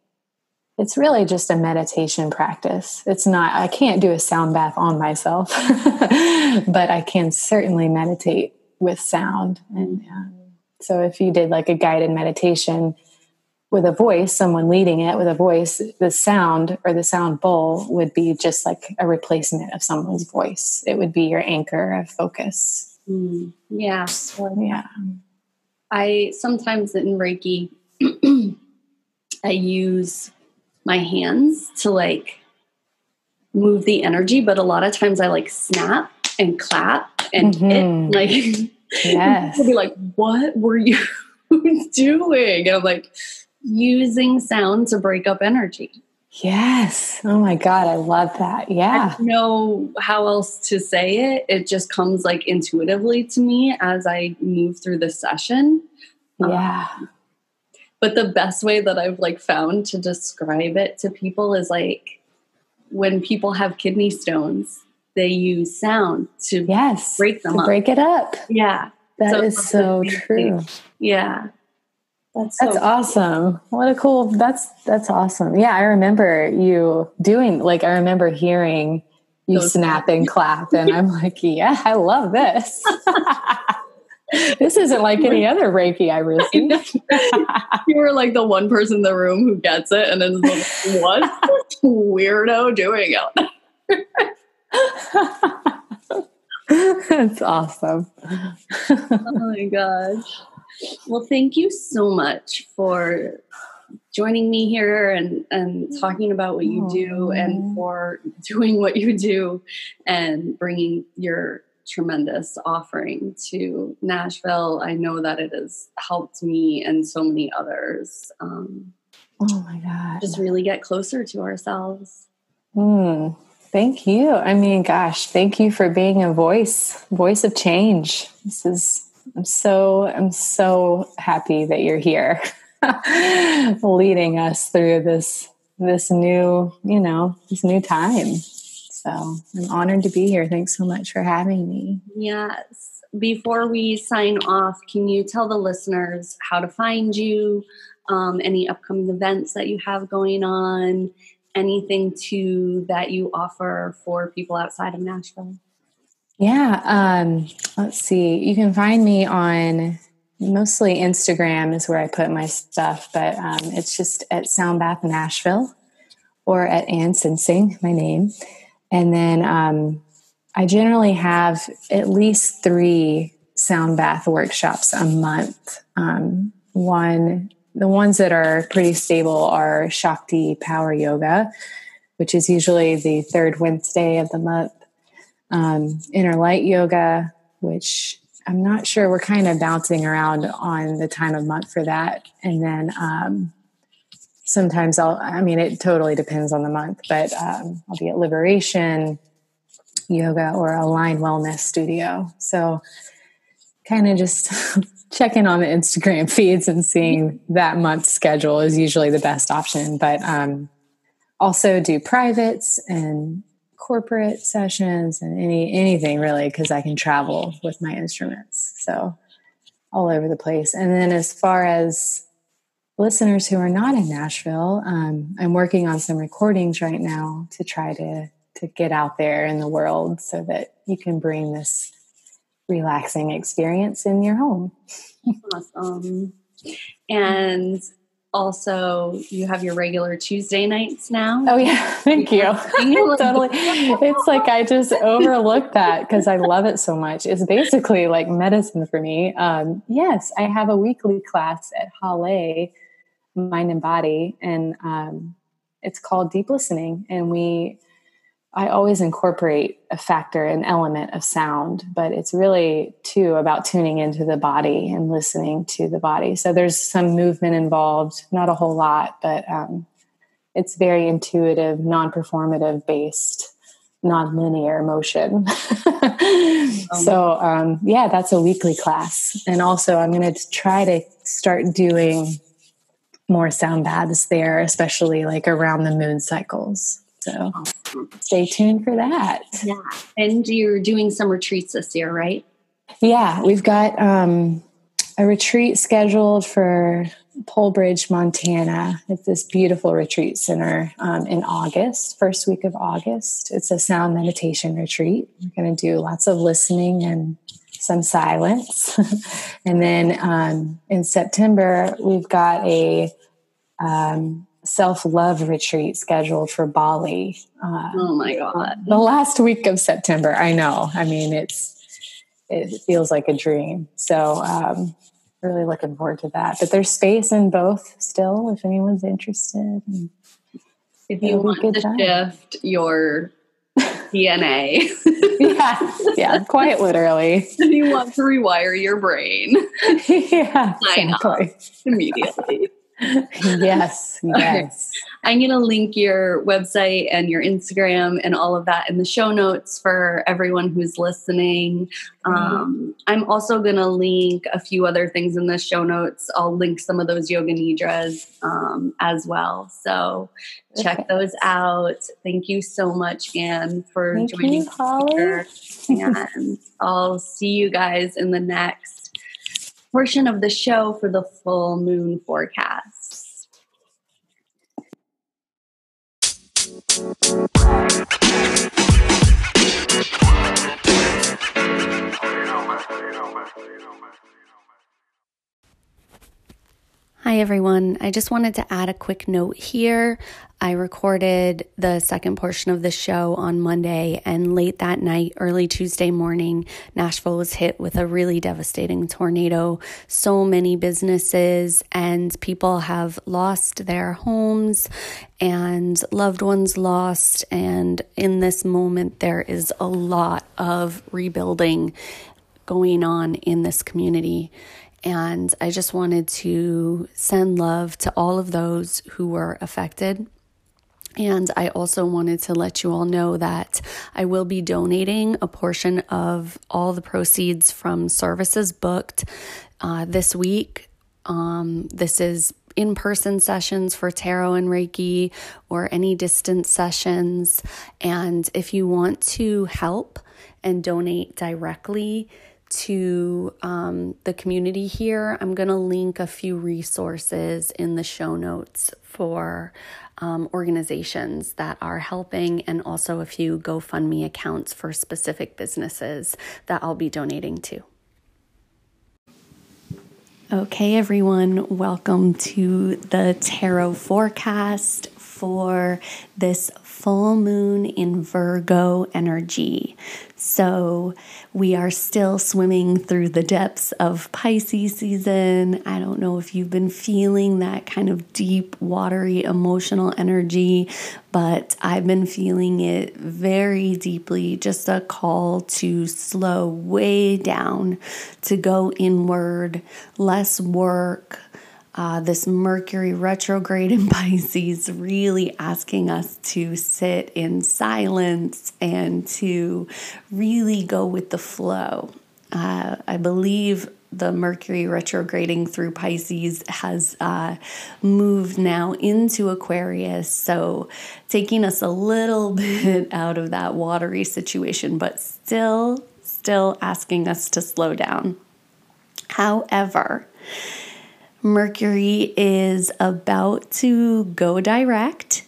it's really just a meditation practice. It's not, I can't do a sound bath on myself, but I can certainly meditate with sound. And um, so if you did like a guided meditation with a voice, someone leading it with a voice, the sound or the sound bowl would be just like a replacement of someone's voice. It would be your anchor of focus. Mm, yeah. So, yeah. I sometimes in Reiki, I use my hands to like move the energy, but a lot of times I like snap and clap and mm-hmm. like yes. be like, what were you doing? And I'm like using sound to break up energy. Yes. Oh my God. I love that. Yeah. I don't know how else to say it. It just comes like intuitively to me as I move through the session. Yeah. Um, but the best way that I've like found to describe it to people is like when people have kidney stones, they use sound to yes break them to up. break it up. Yeah, that so is so true. Yeah. That's, that's so awesome. What a cool that's that's awesome. Yeah, I remember you doing like I remember hearing you Those snap and clap and I'm like, yeah, I love this. this isn't like any other Reiki I received. you were like the one person in the room who gets it and is like, what weirdo doing it? That's awesome. oh my gosh. Well, thank you so much for joining me here and, and talking about what you do and for doing what you do and bringing your tremendous offering to Nashville. I know that it has helped me and so many others. Um, oh my God. Just really get closer to ourselves. Mm, thank you. I mean, gosh, thank you for being a voice, voice of change. This is, I'm so, I'm so happy that you're here leading us through this, this new, you know, this new time. So I'm honored to be here. Thanks so much for having me. Yes. Before we sign off, can you tell the listeners how to find you, um, any upcoming events that you have going on, anything to that you offer for people outside of Nashville? Yeah. Um, let's see. You can find me on mostly Instagram is where I put my stuff, but um, it's just at Sound Soundbath Nashville or at Ann Sensing, my name. And then um, I generally have at least three sound bath workshops a month. Um, one, the ones that are pretty stable are Shakti Power Yoga, which is usually the third Wednesday of the month. Um, Inner Light Yoga, which I'm not sure. We're kind of bouncing around on the time of month for that. And then um, sometimes I'll, I mean, it totally depends on the month, but um, I'll be at Liberation Yoga or Align Wellness Studio. So kind of just checking on the Instagram feeds and seeing that month's schedule is usually the best option. But um, also do privates and corporate sessions and any anything really because I can travel with my instruments. So all over the place. And then as far as listeners who are not in Nashville, um, I'm working on some recordings right now to try to to get out there in the world so that you can bring this relaxing experience in your home. awesome. And also you have your regular Tuesday nights now. Oh yeah, thank you. totally. It's like I just overlooked that because I love it so much. It's basically like medicine for me. Um, yes, I have a weekly class at Halle, Mind and Body, and um, it's called Deep Listening, and we I always incorporate a factor, an element of sound, but it's really too about tuning into the body and listening to the body. So there's some movement involved, not a whole lot, but um, it's very intuitive, non performative based, non linear motion. um, so, um, yeah, that's a weekly class. And also, I'm going to try to start doing more sound baths there, especially like around the moon cycles. So stay tuned for that. Yeah. And you're doing some retreats this year, right? Yeah, we've got um, a retreat scheduled for Polebridge, Montana, It's this beautiful retreat center um, in August, first week of August. It's a sound meditation retreat. We're going to do lots of listening and some silence. and then um, in September, we've got a um, self love retreat scheduled for Bali. Uh, oh my god! The last week of September. I know. I mean, it's it feels like a dream. So, um, really looking forward to that. But there's space in both still, if anyone's interested. If you want to time. shift your DNA. yeah, yeah, quite literally. If you want to rewire your brain. yeah, exactly. immediately. Yes, yes. I'm going to link your website and your Instagram and all of that in the show notes for everyone who's listening. Um, I'm also going to link a few other things in the show notes. I'll link some of those yoga nidras um, as well. So check okay. those out. Thank you so much, Anne, for Thank joining you, Holly. and I'll see you guys in the next portion of the show for the full moon forecasts. Hi, everyone. I just wanted to add a quick note here. I recorded the second portion of the show on Monday, and late that night, early Tuesday morning, Nashville was hit with a really devastating tornado. So many businesses and people have lost their homes and loved ones lost. And in this moment, there is a lot of rebuilding going on in this community. And I just wanted to send love to all of those who were affected. And I also wanted to let you all know that I will be donating a portion of all the proceeds from services booked uh, this week. Um, this is in person sessions for tarot and Reiki or any distance sessions. And if you want to help and donate directly, to um, the community here, I'm going to link a few resources in the show notes for um, organizations that are helping and also a few GoFundMe accounts for specific businesses that I'll be donating to. Okay, everyone, welcome to the tarot forecast for this full moon in Virgo energy. So we are still swimming through the depths of Pisces season. I don't know if you've been feeling that kind of deep, watery, emotional energy, but I've been feeling it very deeply. Just a call to slow way down, to go inward, less work uh, this Mercury retrograde in Pisces really asking us to sit in silence and to really go with the flow. Uh, I believe the Mercury retrograding through Pisces has uh, moved now into Aquarius. So, taking us a little bit out of that watery situation, but still, still asking us to slow down. However, Mercury is about to go direct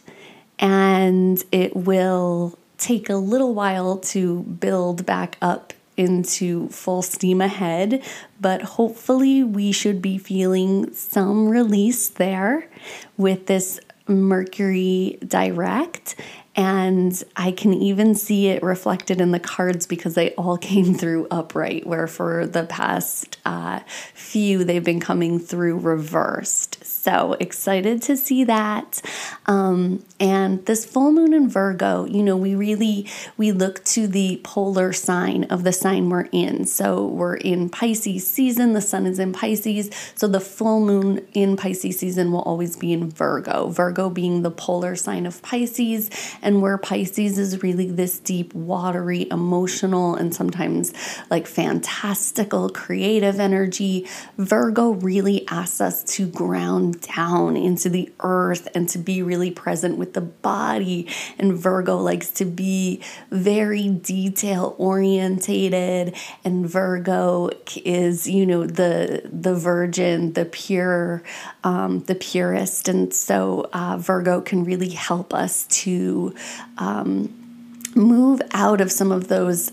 and it will take a little while to build back up into full steam ahead, but hopefully, we should be feeling some release there with this Mercury direct. And I can even see it reflected in the cards because they all came through upright, where for the past uh, few, they've been coming through reversed. So excited to see that. Um, and this full moon in Virgo, you know, we really we look to the polar sign of the sign we're in. So we're in Pisces season. The sun is in Pisces. So the full moon in Pisces season will always be in Virgo. Virgo being the polar sign of Pisces, and where Pisces is really this deep, watery, emotional, and sometimes like fantastical, creative energy. Virgo really asks us to ground down into the earth and to be really present with the body. And Virgo likes to be very detail orientated. And Virgo is, you know, the the virgin, the pure, um, the purest. And so uh, Virgo can really help us to um, move out of some of those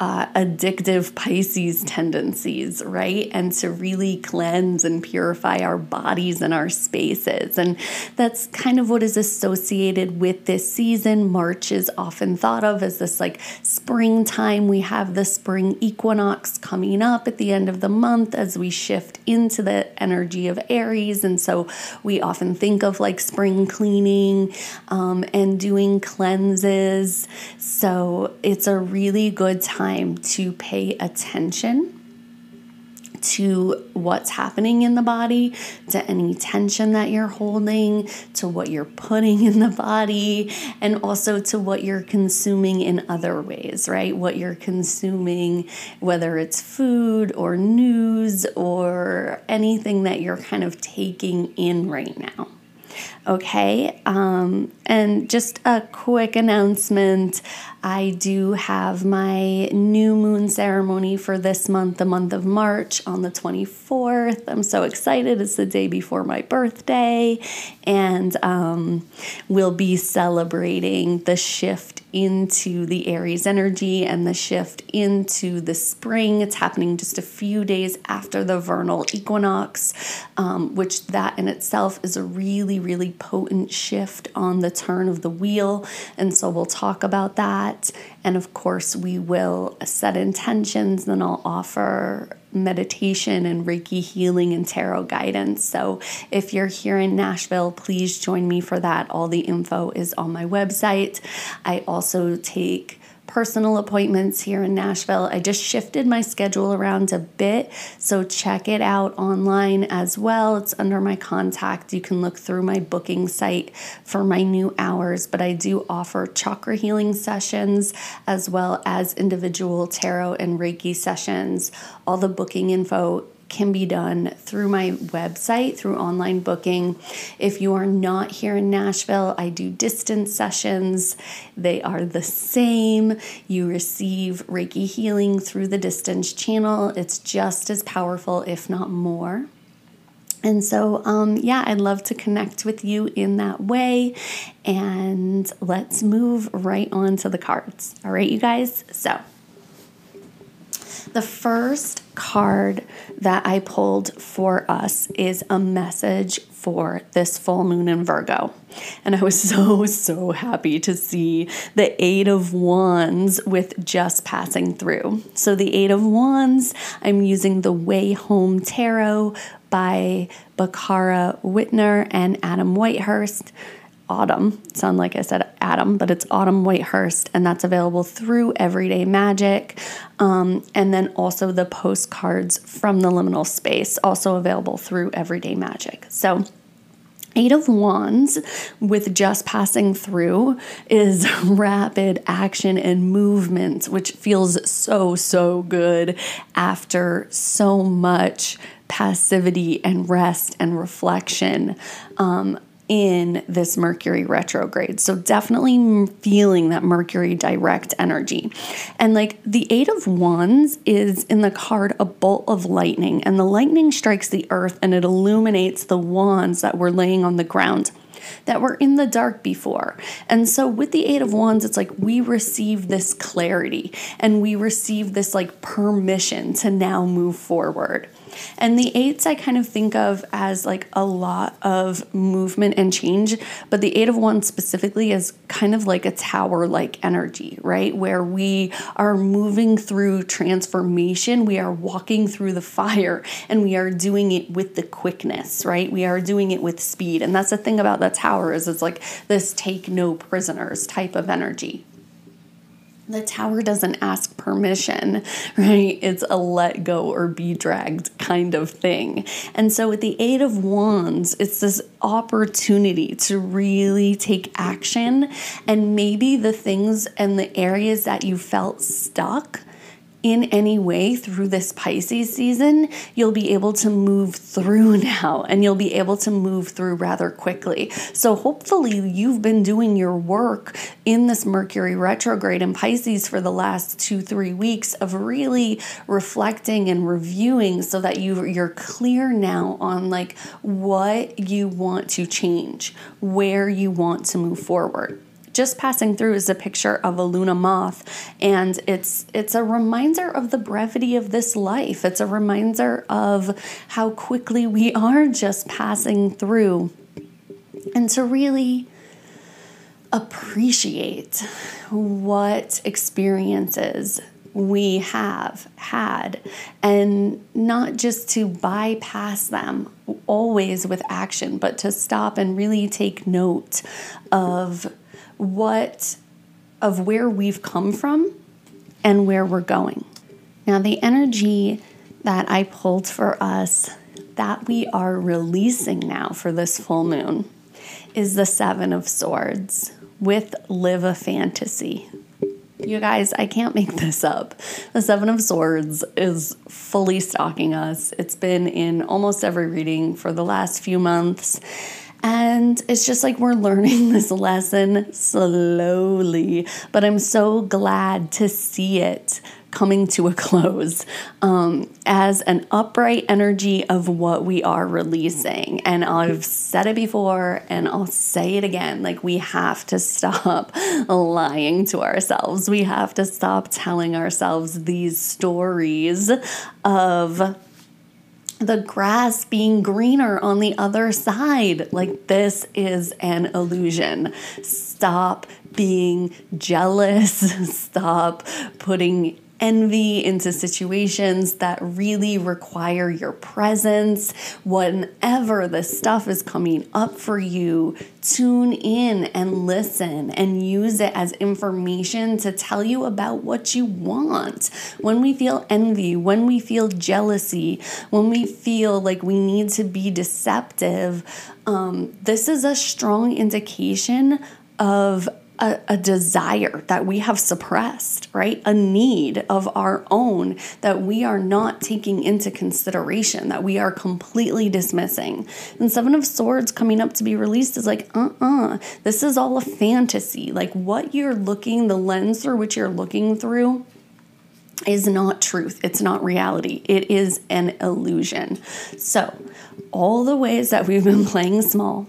uh, addictive Pisces tendencies, right? And to really cleanse and purify our bodies and our spaces. And that's kind of what is associated with this season. March is often thought of as this like springtime. We have the spring equinox coming up at the end of the month as we shift into the energy of Aries. And so we often think of like spring cleaning um, and doing cleanses. So it's a really good time time to pay attention to what's happening in the body, to any tension that you're holding, to what you're putting in the body, and also to what you're consuming in other ways, right? What you're consuming, whether it's food or news or anything that you're kind of taking in right now. Okay, um, and just a quick announcement I do have my new moon ceremony for this month, the month of March, on the 24th. I'm so excited. It's the day before my birthday, and um, we'll be celebrating the shift into the Aries energy and the shift into the spring. It's happening just a few days after the vernal equinox, um, which that in itself is a really, really potent shift on the turn of the wheel. And so we'll talk about that. And of course, we will set intentions, then I'll offer meditation and Reiki healing and tarot guidance. So if you're here in Nashville, please join me for that. All the info is on my website. I also take personal appointments here in Nashville. I just shifted my schedule around a bit, so check it out online as well. It's under my contact. You can look through my booking site for my new hours, but I do offer chakra healing sessions as well as individual tarot and Reiki sessions. All the booking info can be done through my website, through online booking. If you are not here in Nashville, I do distance sessions. They are the same. You receive Reiki healing through the distance channel, it's just as powerful, if not more. And so, um, yeah, I'd love to connect with you in that way. And let's move right on to the cards. All right, you guys? So, the first card that I pulled for us is a message for this full moon in Virgo. And I was so, so happy to see the Eight of Wands with just passing through. So, the Eight of Wands, I'm using the Way Home Tarot by Bakara Wintner and Adam Whitehurst. Autumn. Sound like I said Adam, but it's Autumn Whitehurst, and that's available through Everyday Magic. Um, and then also the postcards from the liminal space, also available through Everyday Magic. So Eight of Wands with just passing through is rapid action and movement, which feels so, so good after so much passivity and rest and reflection. Um, in this Mercury retrograde. So, definitely feeling that Mercury direct energy. And like the Eight of Wands is in the card a bolt of lightning, and the lightning strikes the earth and it illuminates the wands that were laying on the ground that were in the dark before. And so with the 8 of wands it's like we receive this clarity and we receive this like permission to now move forward. And the eights I kind of think of as like a lot of movement and change, but the eight of wands specifically is kind of like a tower like energy, right? Where we are moving through transformation, we are walking through the fire, and we are doing it with the quickness, right? We are doing it with speed. And that's the thing about the tower is it's like this take no prisoners type of energy the tower doesn't ask permission, right? It's a let go or be dragged kind of thing. And so, with the Eight of Wands, it's this opportunity to really take action. And maybe the things and the areas that you felt stuck in any way through this Pisces season, you'll be able to move through now and you'll be able to move through rather quickly. So, hopefully, you've been doing your work in this Mercury retrograde in Pisces for the last two, three weeks of really reflecting and reviewing so that you, you're clear now on like what you want to change, where you want to move forward just passing through is a picture of a luna moth and it's it's a reminder of the brevity of this life. It's a reminder of how quickly we are just passing through. And to really appreciate what experiences we have had and not just to bypass them always with action but to stop and really take note of what of where we've come from and where we're going. Now, the energy that I pulled for us that we are releasing now for this full moon is the Seven of Swords with Live a Fantasy. You guys, I can't make this up. The Seven of Swords is fully stalking us. It's been in almost every reading for the last few months. And it's just like we're learning this lesson slowly, but I'm so glad to see it coming to a close um, as an upright energy of what we are releasing. And I've said it before and I'll say it again like, we have to stop lying to ourselves. We have to stop telling ourselves these stories of the grass being greener on the other side. Like, this is an illusion. Stop being jealous. Stop putting envy into situations that really require your presence. Whenever the stuff is coming up for you, tune in and listen and use it as information to tell you about what you want. When we feel envy, when we feel jealousy, when we feel like we need to be deceptive, um, this is a strong indication of a, a, desire that we have suppressed, right? A need of our own that we are not taking into consideration, that we are completely dismissing. And Seven of Swords coming up to be released is like, uh uh-uh, uh, this is all a fantasy. Like what you're looking, the lens through which you're looking through is not truth. It's not reality. It is an illusion. So, all the ways that we've been playing small,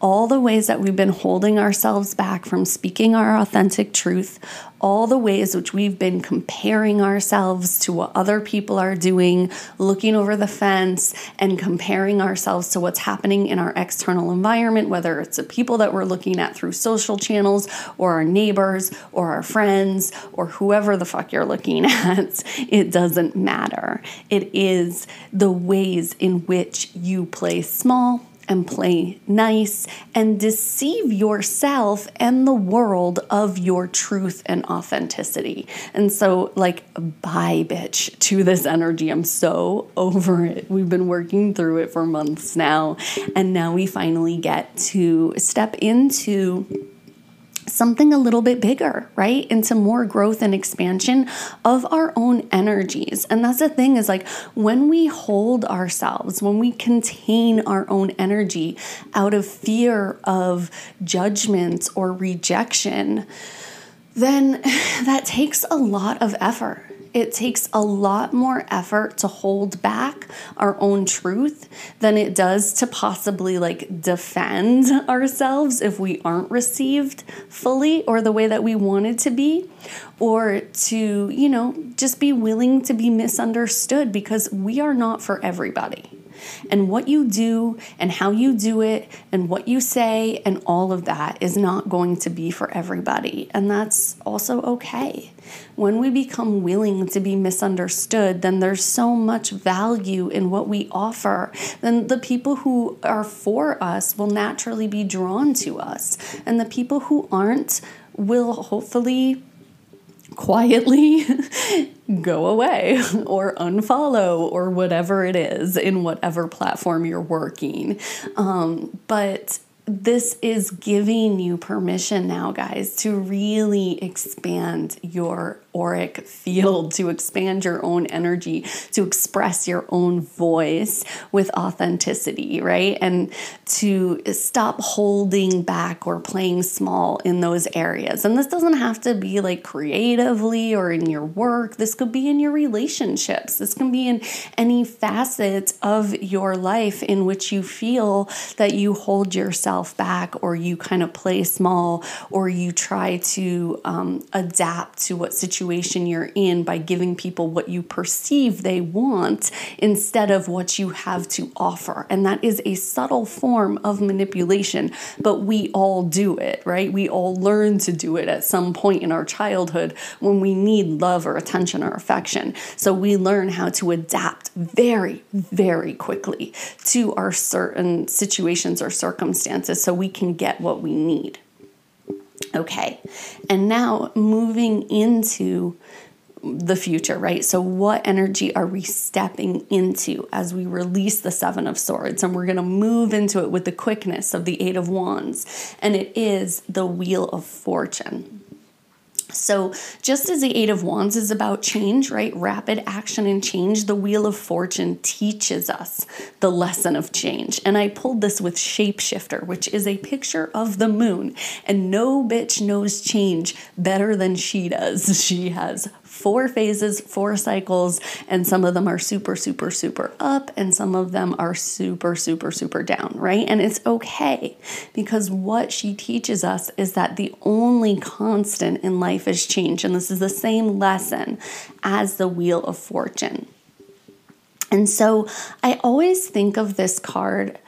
all the ways that we've been holding ourselves back from speaking our authentic truth, all the ways which we've been comparing ourselves to what other people are doing, looking over the fence and comparing ourselves to what's happening in our external environment, whether it's the people that we're looking at through social channels or our neighbors or our friends or whoever the fuck you're looking at, it doesn't matter. It is the ways in which you play small and play nice and deceive yourself and the world of your truth and authenticity. And so, like, bye, bitch, to this energy. I'm so over it. We've been working through it for months now. And now we finally get to step into something a little bit bigger, right? Into more growth and expansion of our own energies. And that's the thing is like when we hold ourselves, when we contain our own energy out of fear of judgment or rejection, then that takes a lot of effort it takes a lot more effort to hold back our own truth than it does to possibly like defend ourselves if we aren't received fully or the way that we wanted to be or to, you know, just be willing to be misunderstood because we are not for everybody. And what you do and how you do it and what you say and all of that is not going to be for everybody. And that's also okay. When we become willing to be misunderstood, then there's so much value in what we offer. Then the people who are for us will naturally be drawn to us. And the people who aren't will hopefully quietly go away or unfollow or whatever it is in whatever platform you're working. Um, but this is giving you permission now, guys, to really expand your auric field, to expand your own energy, to express your own voice with authenticity, right? And to stop holding back or playing small in those areas. And this doesn't have to be like creatively or in your work, this could be in your relationships, this can be in any facet of your life in which you feel that you hold yourself back or you kind of play small or you try to um, adapt to what situation situation you're in by giving people what you perceive they want instead of what you have to offer. And that is a subtle form of manipulation, but we all do it, right? We all learn to do it at some point in our childhood when we need love or attention or affection. So we learn how to adapt very, very quickly to our certain situations or circumstances so we can get what we need. Okay, and now moving into the future, right? So, what energy are we stepping into as we release the Seven of Swords? And we're going to move into it with the quickness of the Eight of Wands, and it is the Wheel of Fortune. So, just as the Eight of Wands is about change, right? Rapid action and change, the Wheel of Fortune teaches us the lesson of change. And I pulled this with Shapeshifter, which is a picture of the moon. And no bitch knows change better than she does. She has four phases, four cycles, and some of them are super, super, super up, and some of them are super, super, super down, right? And it's okay because what she teaches us is that the only constant in life is change. And this is the same lesson as the Wheel of Fortune. And so I always think of this card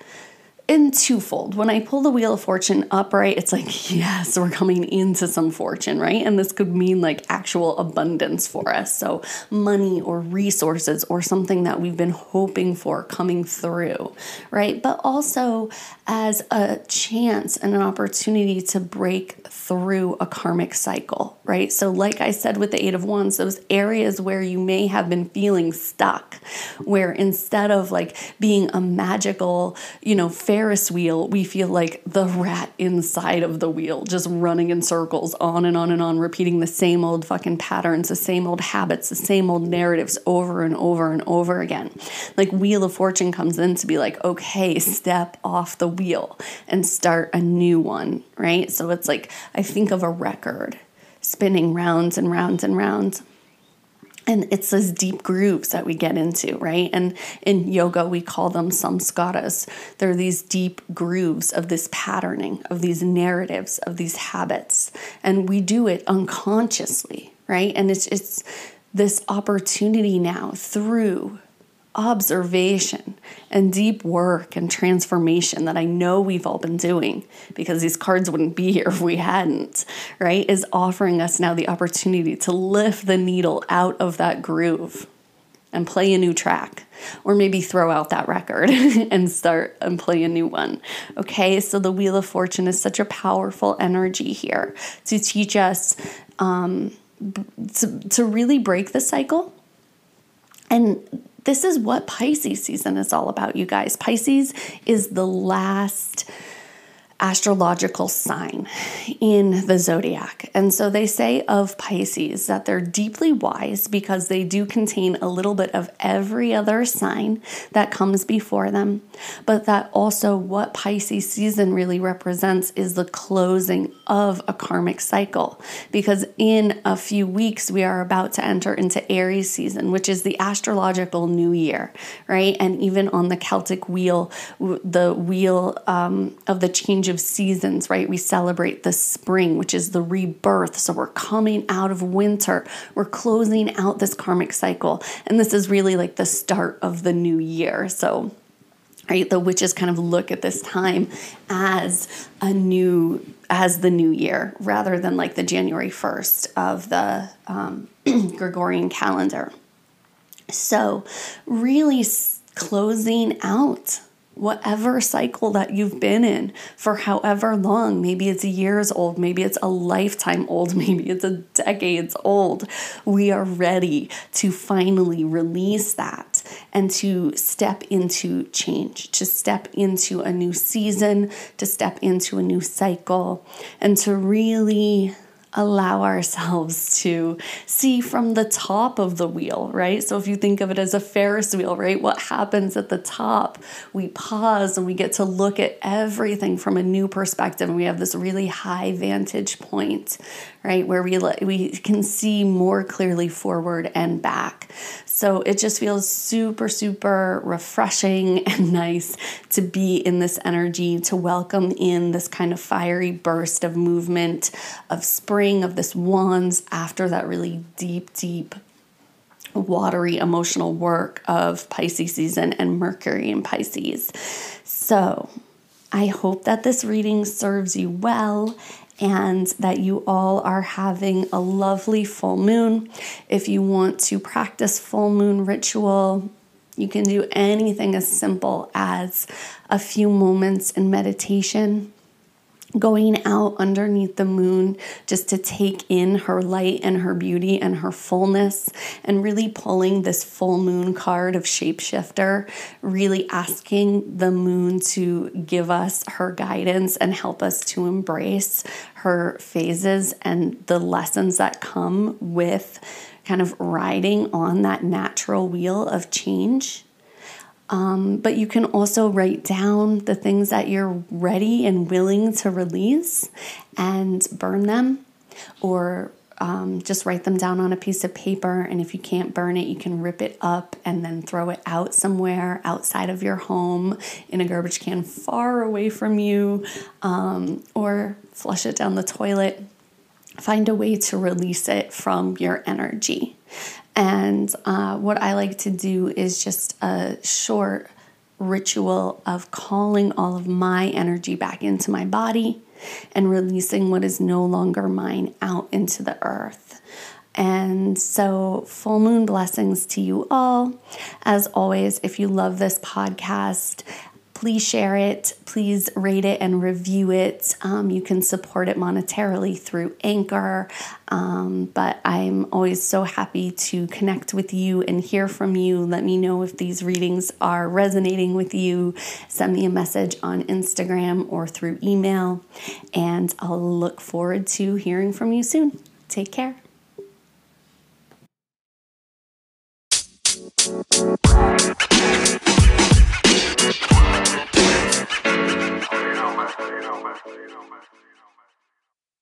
in twofold. When I pull the Wheel of Fortune upright, it's like, yes, we're coming into some fortune, right? And this could mean like actual abundance for us. So, money or resources or something that we've been hoping for coming through, right? But also as a chance and an opportunity to break through a karmic cycle, right? So, like I said with the Eight of Wands, those areas where you may have been feeling stuck, where instead of like being a magical, you know, Ferris wheel, we feel like the rat inside of the wheel, just running in circles on and on and on, repeating the same old fucking patterns, the same old habits, the same old narratives over and over and over again. Like Wheel of Fortune comes in to be like, okay, step off the wheel and start a new one, right? So it's like, I think of a record spinning rounds and rounds and rounds and it's those deep grooves that we get into, right? And in yoga, we call them samskaras. They're these deep grooves of this patterning, of these narratives, of these habits. And we do it unconsciously, right? And it's, it's this opportunity now through observation and deep work and transformation that I know we've all been doing because these cards wouldn't be here if we hadn't, right? Is offering us now the opportunity to lift the needle out of that groove and play a new track or maybe throw out that record and start and play a new one. Okay, so the Wheel of Fortune is such a powerful energy here to teach us um, to, to really break the cycle. And this is what Pisces season is all about, you guys. Pisces is the last astrological sign in the zodiac. And so they say of Pisces that they're deeply wise because they do contain a little bit of every other sign that comes before them, but that also what Pisces season really represents is the closing of a karmic cycle. Because in a few weeks, we are about to enter into Aries season, which is the astrological new year, right? And even on the Celtic wheel, the wheel um, of the change change of seasons, right? We celebrate the spring, which is the rebirth. So we're coming out of winter, we're closing out this karmic cycle. And this is really like the start of the new year. So, right, the witches kind of look at this time as a new as the new year rather than like the January 1st of the um, Gregorian calendar. So, really closing out whatever cycle that you've been in for however long. Maybe it's years old, maybe it's a lifetime old, maybe it's a decades old. We are ready to finally release that and to step into change, to step into a new season, to step into a new cycle, and to really allow ourselves to see from the top of the wheel, right? So if you think of it as a Ferris wheel, right? What happens at the top? We pause and we get to look at everything from a new perspective and we have this really high vantage point, right? Where we we can see more clearly forward and back. So it just feels super super refreshing and nice to be in this energy to welcome in this kind of fiery burst of movement of spring of this wands after that really deep deep watery emotional work of Pisces season and Mercury in Pisces. So, I hope that this reading serves you well and that you all are having a lovely full moon. If you want to practice full moon ritual, you can do anything as simple as a few moments in meditation going out underneath the moon just to take in her light and her beauty and her fullness, and really pulling this full moon card of shapeshifter, really asking the moon to give us her guidance and help us to embrace her phases and the lessons that come with kind of riding on that natural wheel of change um, but you can also write down the things that you're ready and willing to release and burn them or um, just write them down on a piece of paper. And if you can't burn it, you can rip it up and then throw it out somewhere outside of your home in a garbage can far away from you um, or flush it down the toilet. Find a way to release it from your energy. And uh, what I like to do is just a short ritual of calling all of my energy back into my body and releasing what is no longer mine out into the earth. And so, full moon blessings to you all. As always, if you love this podcast, please share it, please rate it and review it. Um, you can support it monetarily through Anchor. Um, but I'm always so happy to connect with you and hear from you. Let me know if these readings are resonating with you. Send me a message on Instagram or through email, and I'll look forward to hearing from you soon. Take care. Know. You know.